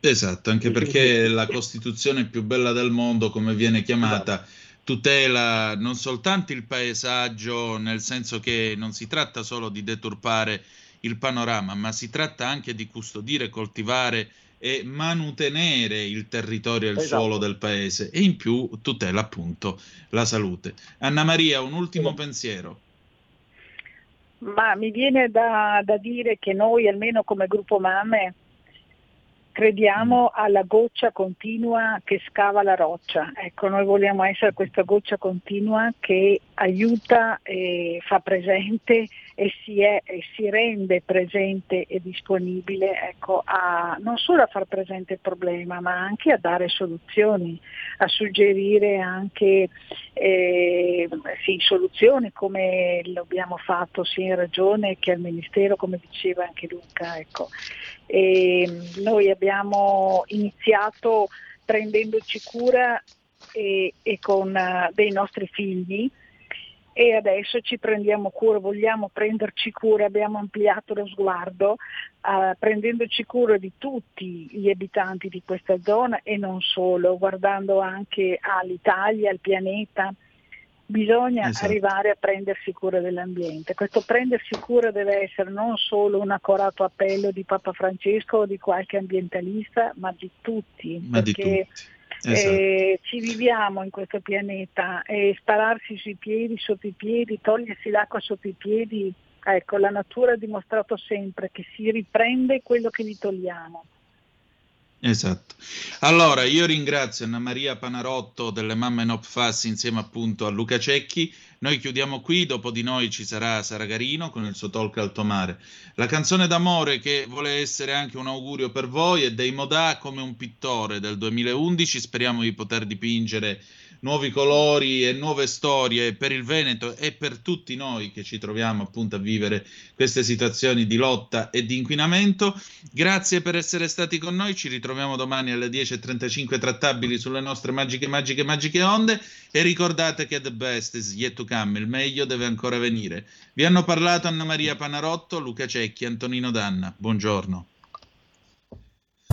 Esatto, anche perché la Costituzione più bella del mondo, come viene chiamata, tutela non soltanto il paesaggio, nel senso che non si tratta solo di deturpare il panorama, ma si tratta anche di custodire, coltivare e manutenere il territorio e il esatto. suolo del paese e in più tutela appunto la salute. Anna Maria, un ultimo sì. pensiero. Ma mi viene da, da dire che noi, almeno come gruppo Mamme, crediamo alla goccia continua che scava la roccia. Ecco, noi vogliamo essere questa goccia continua che aiuta e fa presente e si, è, e si rende presente e disponibile ecco, a, non solo a far presente il problema, ma anche a dare soluzioni, a suggerire anche eh, sì, soluzioni come lo abbiamo fatto sia in Regione che al Ministero, come diceva anche Luca. Ecco. E noi abbiamo iniziato prendendoci cura e, e con uh, dei nostri figli e adesso ci prendiamo cura, vogliamo prenderci cura, abbiamo ampliato lo sguardo uh, prendendoci cura di tutti gli abitanti di questa zona e non solo, guardando anche all'Italia, al pianeta bisogna esatto. arrivare a prendersi cura dell'ambiente. Questo prendersi cura deve essere non solo un accorato appello di Papa Francesco o di qualche ambientalista, ma di tutti. Ma perché di tutti. Esatto. Eh, ci viviamo in questo pianeta e spararsi sui piedi, sotto i piedi, togliersi l'acqua sotto i piedi, ecco, la natura ha dimostrato sempre che si riprende quello che gli togliamo. Esatto. Allora, io ringrazio Anna Maria Panarotto delle Mamme Not Fuss insieme appunto a Luca Cecchi. Noi chiudiamo qui, dopo di noi ci sarà Sara Garino con il suo talk alto mare. La canzone d'amore che vuole essere anche un augurio per voi è dei Modà come un pittore del 2011. Speriamo di poter dipingere nuovi colori e nuove storie per il Veneto e per tutti noi che ci troviamo appunto a vivere queste situazioni di lotta e di inquinamento. Grazie per essere stati con noi, ci ritroviamo domani alle 10.35 trattabili sulle nostre magiche, magiche, magiche onde e ricordate che the best is yet to come, il meglio deve ancora venire. Vi hanno parlato Anna Maria Panarotto, Luca Cecchi, Antonino Danna. Buongiorno.